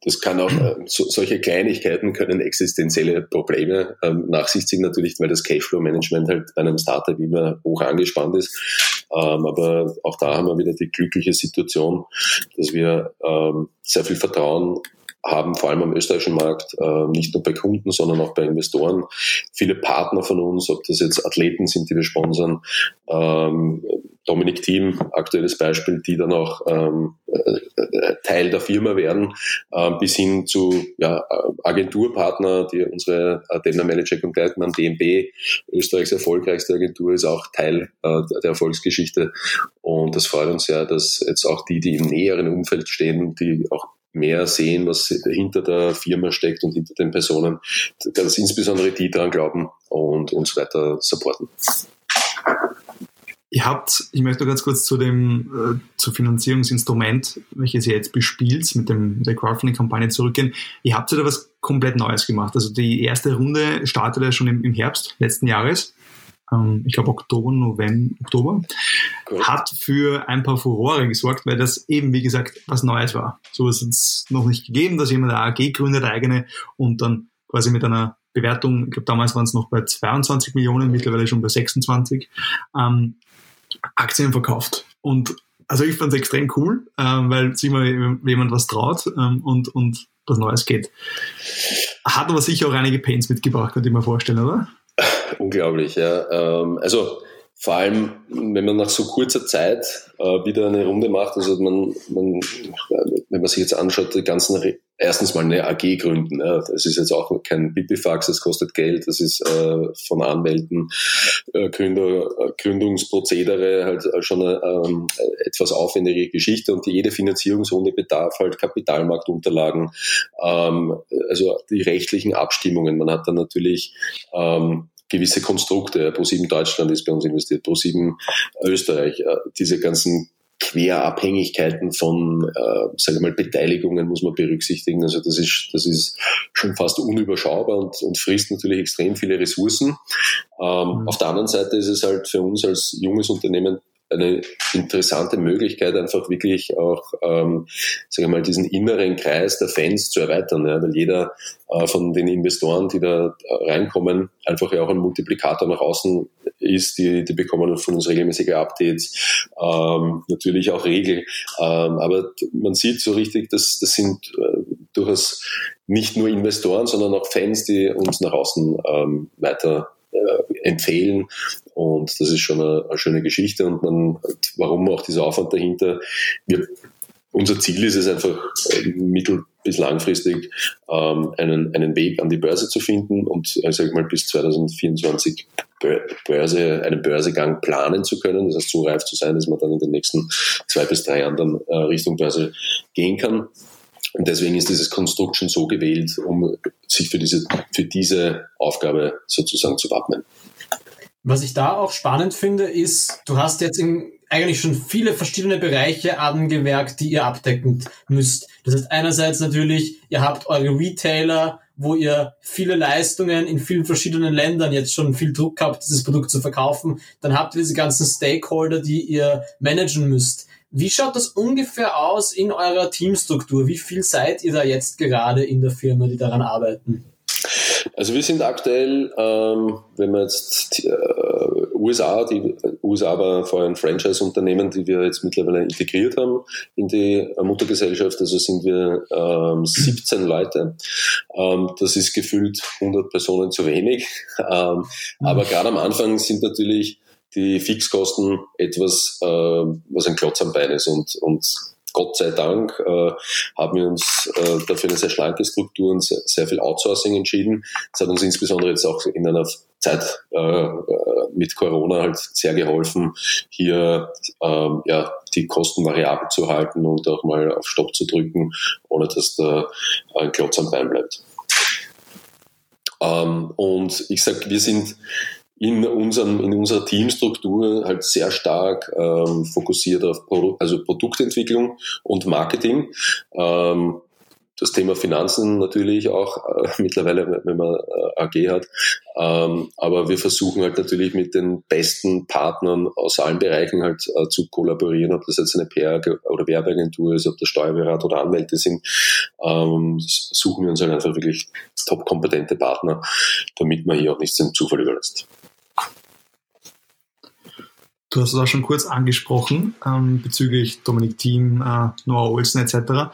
A: das kann auch, äh, so, solche Kleinigkeiten können existenzielle Probleme ähm, nach sich ziehen, natürlich, weil das Cashflow-Management halt bei einem Startup immer hoch angespannt ist. Ähm, aber auch da haben wir wieder die glückliche Situation, dass wir ähm, sehr viel Vertrauen haben, vor allem am österreichischen Markt, äh, nicht nur bei Kunden, sondern auch bei Investoren. Viele Partner von uns, ob das jetzt Athleten sind, die wir sponsern, ähm, Dominik Team, aktuelles Beispiel, die dann auch ähm, äh, Teil der Firma werden, äh, bis hin zu Agenturpartner, die unsere Dana Manager und Gleitmann DMB, Österreichs erfolgreichste Agentur, ist auch Teil äh, der Erfolgsgeschichte. Und das freut uns sehr, dass jetzt auch die, die im näheren Umfeld stehen, die auch mehr sehen, was hinter der Firma steckt und hinter den Personen, dass insbesondere die daran glauben und uns weiter supporten.
C: Ihr habt, ich möchte ganz kurz zu dem äh, zu Finanzierungsinstrument, welches ihr jetzt bespielt, mit, dem, der Crowdfunding-Kampagne zurückgehen. Ihr habt ja da was komplett Neues gemacht. Also die erste Runde startete ja schon im, im Herbst letzten Jahres. Ähm, ich glaube Oktober, November, Oktober. Cool. Hat für ein paar Furore gesorgt, weil das eben, wie gesagt, was Neues war. So was hat es noch nicht gegeben, dass jemand eine AG gründet, eigene, und dann quasi mit einer Bewertung, ich glaube damals waren es noch bei 22 Millionen, mittlerweile schon bei 26. Ähm, Aktien verkauft. Und also ich fand es extrem cool, ähm, weil sich mal jemand was traut ähm, und, und was Neues geht. Hat aber sicher auch einige Pains mitgebracht, könnte ich mir vorstellen, oder?
A: Unglaublich, ja. Ähm, also vor allem, wenn man nach so kurzer Zeit äh, wieder eine Runde macht, also man, man, wenn man sich jetzt anschaut, die ganzen erstens mal eine AG gründen. Ja. Das ist jetzt auch kein Bipifax, das kostet Geld, das ist äh, von Anwälten, äh, Gründer, äh, Gründungsprozedere halt äh, schon eine ähm, etwas aufwendige Geschichte und jede Finanzierungsrunde bedarf halt Kapitalmarktunterlagen, ähm, also die rechtlichen Abstimmungen. Man hat dann natürlich ähm, gewisse Konstrukte. Pro7 Deutschland ist bei uns investiert, Pro7 Österreich, äh, diese ganzen Querabhängigkeiten von, äh, sage ich mal, Beteiligungen muss man berücksichtigen. Also das ist, das ist schon fast unüberschaubar und, und frisst natürlich extrem viele Ressourcen. Ähm, mhm. Auf der anderen Seite ist es halt für uns als junges Unternehmen eine interessante Möglichkeit, einfach wirklich auch, ähm, sage ich mal, diesen inneren Kreis der Fans zu erweitern, ja, weil jeder äh, von den Investoren, die da reinkommen, einfach ja auch ein Multiplikator nach außen ist, die, die bekommen von uns regelmäßige Updates, ähm, natürlich auch Regel, ähm, aber man sieht so richtig, dass das sind äh, durchaus nicht nur Investoren, sondern auch Fans, die uns nach außen ähm, weiter äh, empfehlen. Und das ist schon eine, eine, schöne Geschichte. Und man, warum auch dieser Aufwand dahinter? Wir, unser Ziel ist es einfach, äh, mittel- bis langfristig ähm, einen, einen Weg an die Börse zu finden und äh, sag ich mal bis 2024 Börse, einen Börsegang planen zu können. Das heißt, so reif zu sein, dass man dann in den nächsten zwei bis drei Jahren dann äh, Richtung Börse gehen kann. Und deswegen ist dieses Konstrukt schon so gewählt, um sich für diese, für diese Aufgabe sozusagen zu wappnen.
B: Was ich da auch spannend finde, ist, du hast jetzt in, eigentlich schon viele verschiedene Bereiche angewerkt, die ihr abdecken müsst. Das heißt einerseits natürlich, ihr habt eure Retailer, wo ihr viele Leistungen in vielen verschiedenen Ländern jetzt schon viel Druck habt, dieses Produkt zu verkaufen. Dann habt ihr diese ganzen Stakeholder, die ihr managen müsst. Wie schaut das ungefähr aus in eurer Teamstruktur? Wie viel seid ihr da jetzt gerade in der Firma, die daran arbeiten?
A: Also wir sind aktuell, ähm, wenn man jetzt äh, USA, die USA war vorher ein Franchise-Unternehmen, die wir jetzt mittlerweile integriert haben in die Muttergesellschaft, also sind wir ähm, 17 Leute. Ähm, das ist gefühlt 100 Personen zu wenig. Ähm, aber mhm. gerade am Anfang sind natürlich die Fixkosten etwas, äh, was ein Klotz am Bein ist. Und, und Gott sei Dank äh, haben wir uns äh, dafür eine sehr schlanke Struktur und sehr, sehr, viel Outsourcing entschieden. Das hat uns insbesondere jetzt auch in einer Zeit äh, mit Corona halt sehr geholfen, hier ähm, ja, die Kosten variabel zu halten und auch mal auf Stopp zu drücken, ohne dass da ein Klotz am Bein bleibt. Ähm, und ich sag, wir sind in, unserem, in unserer Teamstruktur halt sehr stark ähm, fokussiert auf Produ also Produktentwicklung und Marketing. Ähm, das Thema Finanzen natürlich auch äh, mittlerweile, wenn man äh, AG hat. Ähm, aber wir versuchen halt natürlich mit den besten Partnern aus allen Bereichen halt äh, zu kollaborieren, ob das jetzt eine PR- oder Werbeagentur ist, ob das Steuerberater oder Anwälte sind. Ähm, suchen wir uns halt einfach wirklich top kompetente Partner, damit man hier auch nichts dem Zufall überlässt.
C: Du hast es auch schon kurz angesprochen ähm, bezüglich Dominik Thiem, äh, Noah Olsen etc.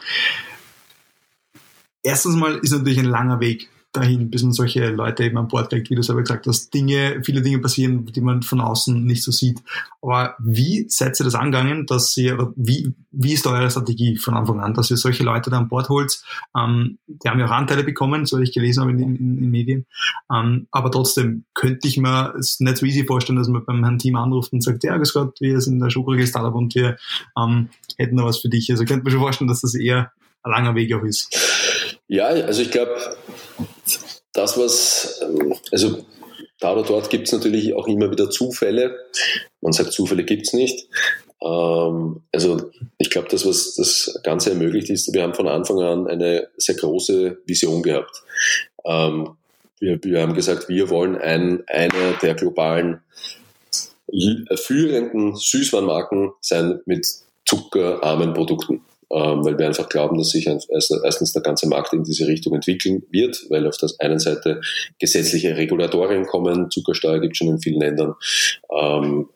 C: erstens mal ist natürlich ein langer Weg dahin, bis man solche Leute eben an Bord kriegt, wie du selber gesagt hast. Dinge, viele Dinge passieren, die man von außen nicht so sieht. Aber wie seid ihr das angegangen, dass ihr, wie, wie ist eure Strategie von Anfang an, dass ihr solche Leute da an Bord holt? Ähm, die haben ja auch Anteile bekommen, so ich gelesen habe in, in Medien. Ähm, aber trotzdem könnte ich mir es nicht so easy vorstellen, dass man beim Herrn Team anruft und sagt, ja, Gott, wir sind der Schuhbrücke Startup und wir ähm, hätten da was für dich. Also könnte man schon vorstellen, dass das eher ein langer Weg auch ist.
A: Ja, also ich glaube, das, was, ähm, also da oder dort gibt es natürlich auch immer wieder Zufälle. Man sagt, Zufälle gibt es nicht. Ähm, also ich glaube, das, was das Ganze ermöglicht ist, wir haben von Anfang an eine sehr große Vision gehabt. Ähm, wir, wir haben gesagt, wir wollen ein, einer der globalen führenden Süßwarenmarken sein mit zuckerarmen Produkten weil wir einfach glauben, dass sich erstens der ganze Markt in diese Richtung entwickeln wird, weil auf der einen Seite gesetzliche Regulatorien kommen, Zuckersteuer gibt es schon in vielen Ländern, ähm,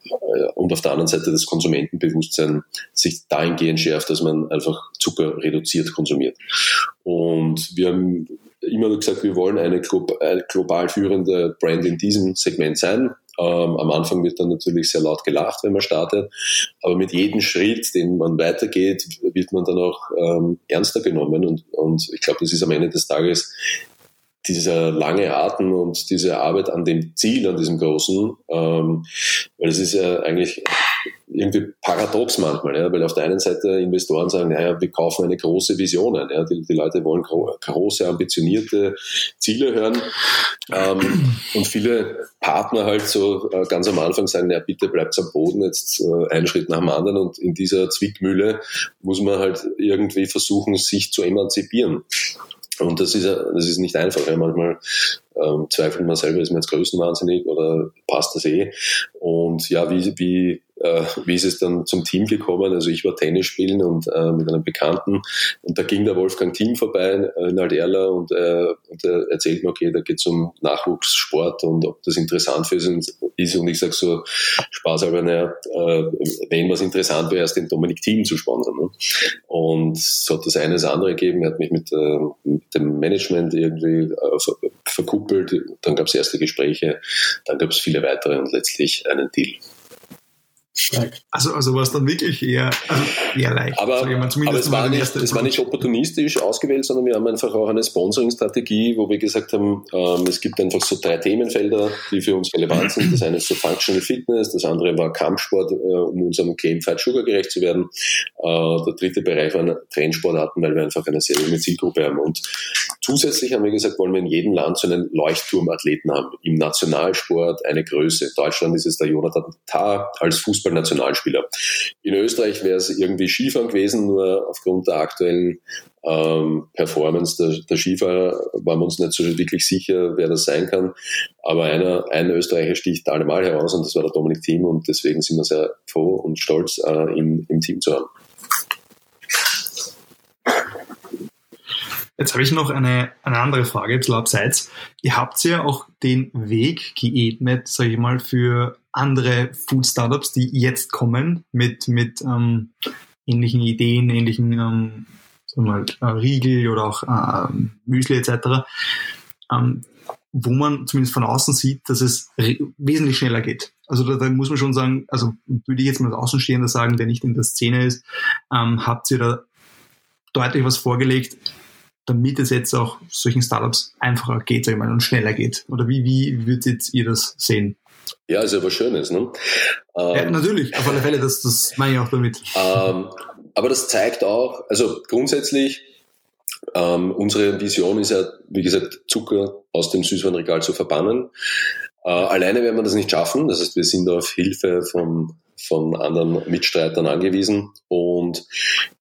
A: und auf der anderen Seite das Konsumentenbewusstsein sich dahingehend schärft, dass man einfach Zucker reduziert konsumiert. Und wir haben immer gesagt, wir wollen eine global führende Brand in diesem Segment sein. Ähm, am Anfang wird dann natürlich sehr laut gelacht, wenn man startet, aber mit jedem Schritt, den man weitergeht, wird man dann auch ähm, ernster genommen. Und, und ich glaube, das ist am Ende des Tages dieser lange Atem und diese Arbeit an dem Ziel, an diesem Großen, ähm, weil es ist ja eigentlich irgendwie paradox manchmal, ja, weil auf der einen Seite Investoren sagen, naja, wir kaufen eine große Vision ein, ja, die, die Leute wollen gro große, ambitionierte Ziele hören ähm, und viele Partner halt so äh, ganz am Anfang sagen, naja, bitte bleibt am Boden, jetzt äh, einen Schritt nach dem anderen und in dieser Zwickmühle muss man halt irgendwie versuchen, sich zu emanzipieren. Und das ist, das ist nicht einfach. Ja. Manchmal ähm, zweifelt man selber, ist man jetzt größenwahnsinnig oder passt das eh? Und ja, wie, wie äh, wie ist es dann zum Team gekommen? Also ich war Tennis spielen und äh, mit einem Bekannten und da ging der Wolfgang Team vorbei in Alderla und, äh, und er erzählt mir, okay, da geht es um Nachwuchssport und ob das interessant für ihn ist und ich sage so Spaß aber, naja, äh, wenn was interessant wäre, erst den Dominik Team zu sponsern. Ne? Und so hat das eine das andere gegeben, er hat mich mit, äh, mit dem Management irgendwie äh, verkuppelt, dann gab es erste Gespräche, dann gab es viele weitere und letztlich einen Deal.
C: Also, also war es dann wirklich eher, also eher leicht.
A: Aber, aber es, war nicht, es war nicht opportunistisch ausgewählt, sondern wir haben einfach auch eine Sponsoring-Strategie, wo wir gesagt haben, ähm, es gibt einfach so drei Themenfelder, die für uns relevant sind. Das eine ist so Functional Fitness, das andere war Kampfsport, äh, um unserem Claim Fight Sugar gerecht zu werden. Äh, der dritte Bereich waren Trendsportarten, weil wir einfach eine sehr junge Zielgruppe haben. Und zusätzlich haben wir gesagt, wollen wir in jedem Land so einen Leuchtturmathleten haben. Im Nationalsport eine Größe. In Deutschland ist es der Jonathan Tah als Fußball Fußballnationalspieler. In Österreich wäre es irgendwie Skifahren gewesen, nur aufgrund der aktuellen ähm, Performance der, der Skifahrer waren wir uns nicht so wirklich sicher, wer das sein kann. Aber einer, ein Österreicher sticht allemal heraus und das war der Dominik Thiem und deswegen sind wir sehr froh und stolz, äh, ihn im Team zu haben.
C: Jetzt habe ich noch eine, eine andere Frage, ein bisschen abseits. Ihr habt ja auch den Weg geebnet, sage ich mal, für andere Food-Startups, die jetzt kommen mit, mit ähm, ähnlichen Ideen, ähnlichen ähm, mal, äh, Riegel oder auch äh, Müsli etc., ähm, wo man zumindest von außen sieht, dass es wesentlich schneller geht. Also da, da, muss man schon sagen, also würde ich jetzt mal als Außenstehender sagen, der nicht in der Szene ist, ähm, habt ihr da deutlich was vorgelegt, damit es jetzt auch solchen Startups einfacher geht, sag ich mal, und schneller geht? Oder wie, wie würdet ihr das sehen?
A: Ja, ist ja was Schönes, ne?
C: Ähm, ja, natürlich, auf alle Fälle, das, das meine ich auch damit.
A: Ähm, aber das zeigt auch, also grundsätzlich, ähm, unsere Vision ist ja, wie gesagt, Zucker aus dem Süßwarenregal zu verbannen. Äh, alleine werden wir das nicht schaffen. Das heißt, wir sind auf Hilfe von, von anderen Mitstreitern angewiesen. Und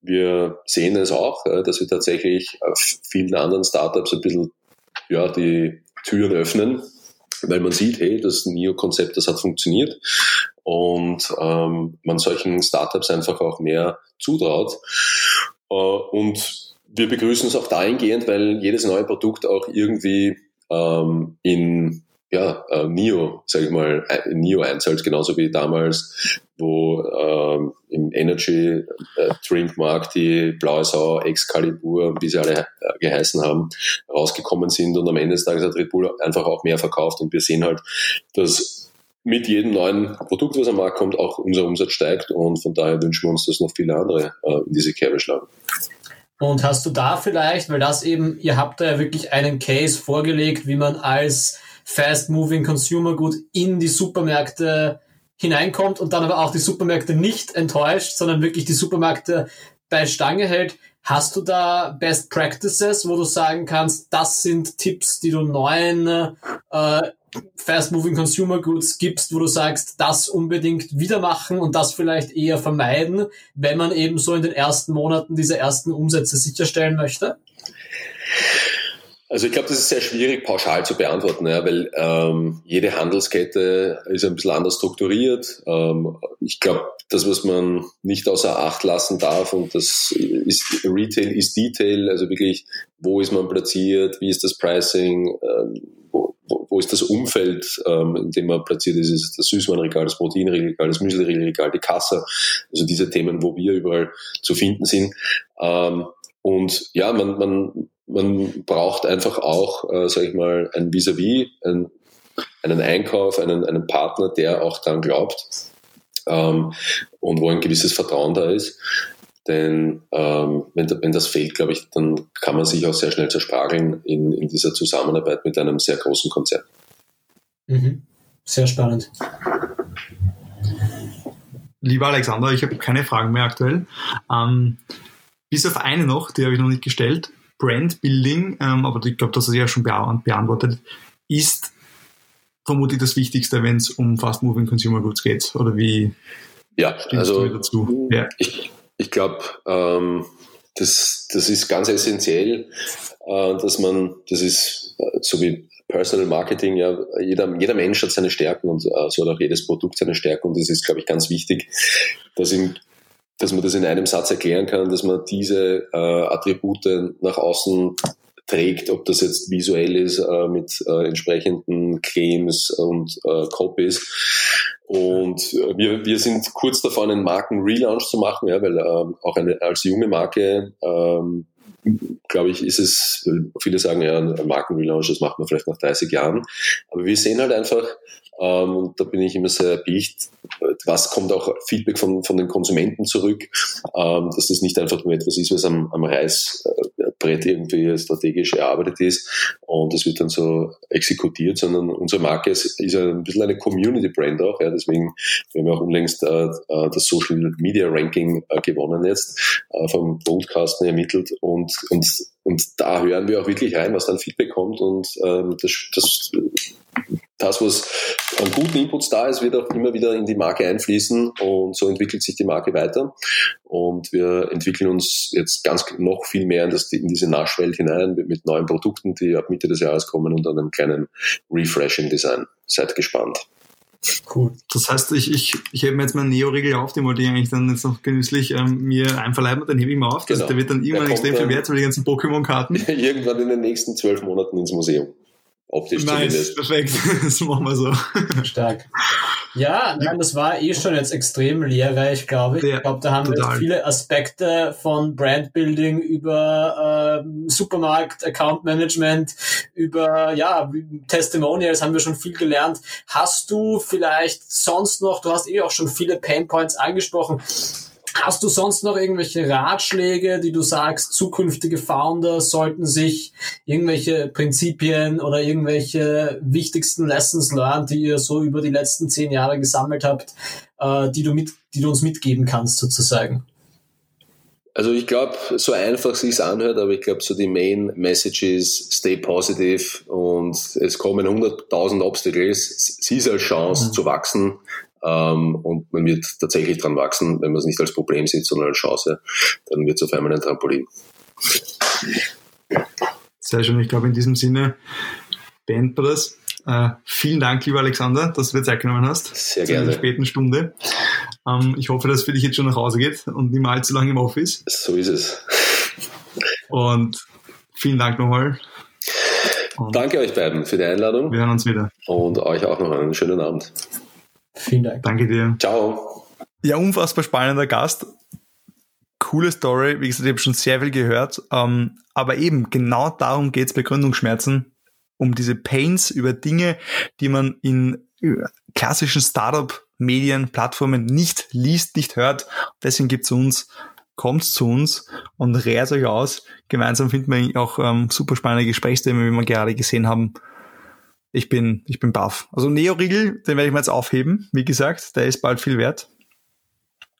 A: wir sehen es auch, äh, dass wir tatsächlich vielen anderen Startups ein bisschen ja, die Türen öffnen weil man sieht, hey, das NIO-Konzept, das hat funktioniert und ähm, man solchen Startups einfach auch mehr zutraut. Äh, und wir begrüßen es auch dahingehend, weil jedes neue Produkt auch irgendwie ähm, in ja, äh, Nio, sage ich mal, Nio einzahlt, genauso wie damals, wo ähm, im Energy äh, Drink Markt die Blaue Sau, Excalibur, wie sie alle äh, geheißen haben, rausgekommen sind und am Ende des Tages hat Red Bull einfach auch mehr verkauft und wir sehen halt, dass mit jedem neuen Produkt, was am Markt kommt, auch unser Umsatz steigt und von daher wünschen wir uns, dass noch viele andere äh, in diese Kerbe schlagen.
B: Und hast du da vielleicht, weil das eben, ihr habt da ja wirklich einen Case vorgelegt, wie man als fast-moving Consumer Good in die Supermärkte hineinkommt und dann aber auch die Supermärkte nicht enttäuscht, sondern wirklich die Supermärkte bei Stange hält. Hast du da Best Practices, wo du sagen kannst, das sind Tipps, die du neuen äh, Fast-Moving Consumer Goods gibst, wo du sagst, das unbedingt wieder machen und das vielleicht eher vermeiden, wenn man eben so in den ersten Monaten diese ersten Umsätze sicherstellen möchte?
A: Also ich glaube, das ist sehr schwierig pauschal zu beantworten, ja, weil ähm, jede Handelskette ist ein bisschen anders strukturiert. Ähm, ich glaube, das, was man nicht außer Acht lassen darf, und das ist Retail ist Detail, also wirklich, wo ist man platziert, wie ist das Pricing, ähm, wo, wo ist das Umfeld, ähm, in dem man platziert ist, ist das Süßwarenregal, das Proteinregal, das Müsliregal, die Kasse, also diese Themen, wo wir überall zu finden sind. Ähm, und ja, man, man man braucht einfach auch, äh, sage ich mal, ein Vis-à-vis, -vis, ein, einen Einkauf, einen, einen Partner, der auch daran glaubt ähm, und wo ein gewisses Vertrauen da ist. Denn ähm, wenn, wenn das fehlt, glaube ich, dann kann man sich auch sehr schnell zersprageln in, in dieser Zusammenarbeit mit einem sehr großen Konzern.
B: Mhm. Sehr spannend.
C: Lieber Alexander, ich habe keine Fragen mehr aktuell. Ähm, bis auf eine noch, die habe ich noch nicht gestellt. Brandbuilding, ähm, aber ich glaube, das ist ja schon beantwortet, ist vermutlich das Wichtigste, wenn es um Fast Moving Consumer Goods geht. Oder wie
A: ja, also, dazu? Ja. Ich, ich glaube, ähm, das, das ist ganz essentiell, äh, dass man, das ist äh, so wie Personal Marketing, ja, jeder, jeder Mensch hat seine Stärken und äh, so hat auch jedes Produkt seine Stärken und das ist, glaube ich, ganz wichtig, dass im dass man das in einem Satz erklären kann, dass man diese äh, Attribute nach außen trägt, ob das jetzt visuell ist äh, mit äh, entsprechenden Claims und äh, Copies. Und wir, wir sind kurz davor, einen Marken-Relaunch zu machen, ja, weil ähm, auch eine, als junge Marke, ähm, glaube ich, ist es, viele sagen ja, ein Marken-Relaunch, das macht man vielleicht nach 30 Jahren. Aber wir sehen halt einfach, ähm, und da bin ich immer sehr erpicht, was kommt auch Feedback von, von den Konsumenten zurück, ähm, dass das nicht einfach nur etwas ist, was am, am Reißbrett irgendwie strategisch erarbeitet ist und das wird dann so exekutiert, sondern unsere Marke ist, ist ein bisschen eine Community-Brand auch. Ja, deswegen wir haben wir auch unlängst äh, äh, das Social Media Ranking äh, gewonnen jetzt, äh, vom Broadcasten ermittelt und, und, und da hören wir auch wirklich rein, was dann Feedback kommt und ähm, das, das das, was an guten Inputs da ist, wird auch immer wieder in die Marke einfließen und so entwickelt sich die Marke weiter. Und wir entwickeln uns jetzt ganz noch viel mehr in, das, in diese Naschwelt hinein mit neuen Produkten, die ab Mitte des Jahres kommen und einem kleinen Refreshing Design. Seid gespannt.
C: Cool. Das heißt, ich, ich, ich hebe mir jetzt meinen Neo-Regel auf, den wollte ich eigentlich dann jetzt noch genüsslich ähm, mir einverleiben, dann hebe ich mal auf. Genau. der wird dann irgendwann extrem viel wert, weil die ganzen Pokémon-Karten.
A: irgendwann in den nächsten zwölf Monaten ins Museum. Optisch nice, zumindest.
C: perfekt. Das machen wir so.
B: Stark. Ja, nein, das war eh schon jetzt extrem lehrreich, glaube ich. Ich glaube, da haben total. wir jetzt viele Aspekte von Brandbuilding über äh, Supermarkt, Account Management, über ja, Testimonials haben wir schon viel gelernt. Hast du vielleicht sonst noch, du hast eh auch schon viele Painpoints angesprochen, Hast du sonst noch irgendwelche Ratschläge, die du sagst, zukünftige Founder sollten sich irgendwelche Prinzipien oder irgendwelche wichtigsten Lessons learned, die ihr so über die letzten zehn Jahre gesammelt habt, äh, die du mit, die du uns mitgeben kannst sozusagen?
A: Also ich glaube, so einfach sie es anhört, aber ich glaube, so die Main Message ist, stay positive und es kommen 100.000 Obstacles. Sie ist als Chance mhm. zu wachsen und man wird tatsächlich dran wachsen, wenn man es nicht als Problem sieht, sondern als Chance, dann wird es auf einmal ein Trampolin.
C: Sehr schön, ich glaube in diesem Sinne beenden wir das. Äh, vielen Dank, lieber Alexander, dass du dir Zeit genommen hast.
A: Sehr gerne.
C: In der späten Stunde. Ähm, ich hoffe, dass es für dich jetzt schon nach Hause geht und nicht mehr allzu lange im Office.
A: So ist es.
C: Und vielen Dank nochmal
A: Und Danke euch beiden für die Einladung.
C: Wir hören uns wieder.
A: Und euch auch noch einen schönen Abend.
B: Vielen Dank.
C: Danke dir.
A: Ciao.
C: Ja, unfassbar spannender Gast. Coole Story. Wie gesagt, ich habe schon sehr viel gehört. Ähm, aber eben, genau darum geht es bei Gründungsschmerzen. Um diese Pains über Dinge, die man in klassischen Startup-Medien, Plattformen nicht liest, nicht hört. Deswegen gibt's uns, kommt zu uns und rehrt euch aus. Gemeinsam finden wir auch ähm, super spannende Gesprächsthemen, wie wir gerade gesehen haben. Ich bin, ich bin baff. Also Neo-Riegel, den werde ich mir jetzt aufheben. Wie gesagt, der ist bald viel wert.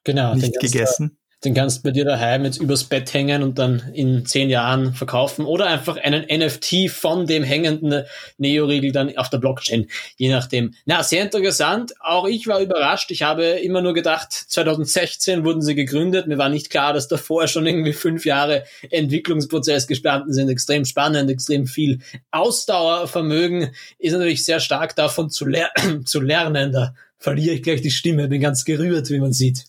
B: Genau.
C: Nicht gegessen.
B: Den kannst du bei dir daheim jetzt übers Bett hängen und dann in zehn Jahren verkaufen oder einfach einen NFT von dem hängenden Neo-Riegel dann auf der Blockchain, je nachdem. Na, sehr interessant. Auch ich war überrascht. Ich habe immer nur gedacht, 2016 wurden sie gegründet. Mir war nicht klar, dass davor schon irgendwie fünf Jahre Entwicklungsprozess gestanden sind. Extrem spannend, extrem viel Ausdauervermögen ist natürlich sehr stark davon zu, ler zu lernen. Da verliere ich gleich die Stimme, bin ganz gerührt, wie man sieht.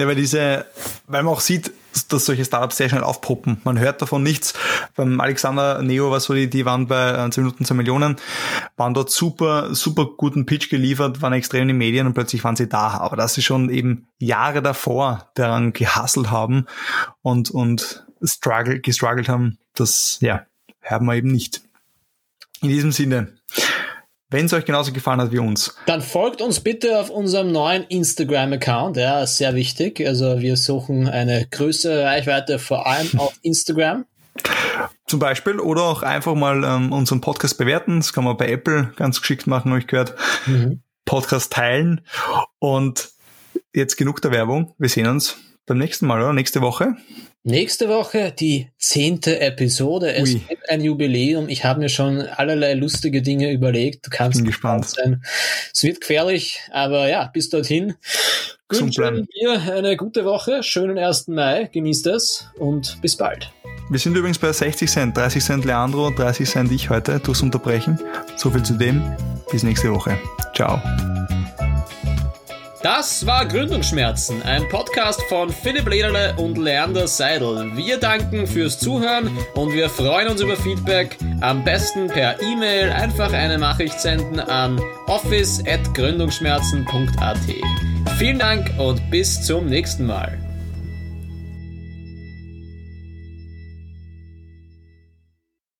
C: Ja, weil diese, weil man auch sieht, dass solche Startups sehr schnell aufpoppen. Man hört davon nichts. Beim Alexander Neo war so, die, die waren bei 10 Minuten 2 Millionen, waren dort super, super guten Pitch geliefert, waren extrem in den Medien und plötzlich waren sie da. Aber dass sie schon eben Jahre davor daran gehasselt haben und, und struggle, gestruggelt haben, das, ja, haben wir eben nicht. In diesem Sinne, wenn es euch genauso gefallen hat wie uns.
B: Dann folgt uns bitte auf unserem neuen Instagram-Account. Ja, ist sehr wichtig. Also wir suchen eine größere Reichweite, vor allem auf Instagram.
C: Zum Beispiel oder auch einfach mal ähm, unseren Podcast bewerten. Das kann man bei Apple ganz geschickt machen, habe ich gehört. Mhm. Podcast teilen. Und jetzt genug der Werbung. Wir sehen uns beim nächsten Mal, oder? Nächste Woche.
B: Nächste Woche die zehnte Episode. Es Ui. gibt ein Jubiläum. Ich habe mir schon allerlei lustige Dinge überlegt. Du kannst
C: Bin gespannt sein.
B: Es wird gefährlich, aber ja, bis dorthin. Wünschen dir eine gute Woche, schönen 1. Mai, genießt es und bis bald.
C: Wir sind übrigens bei 60 Cent, 30 Cent Leandro, 30 Cent ich heute durchs Unterbrechen. So viel zu dem. Bis nächste Woche. Ciao.
B: Das war Gründungsschmerzen, ein Podcast von Philipp Lederle und Leander Seidel. Wir danken fürs Zuhören und wir freuen uns über Feedback. Am besten per E-Mail einfach eine Nachricht senden an office.gründungsschmerzen.at. Vielen Dank und bis zum nächsten Mal.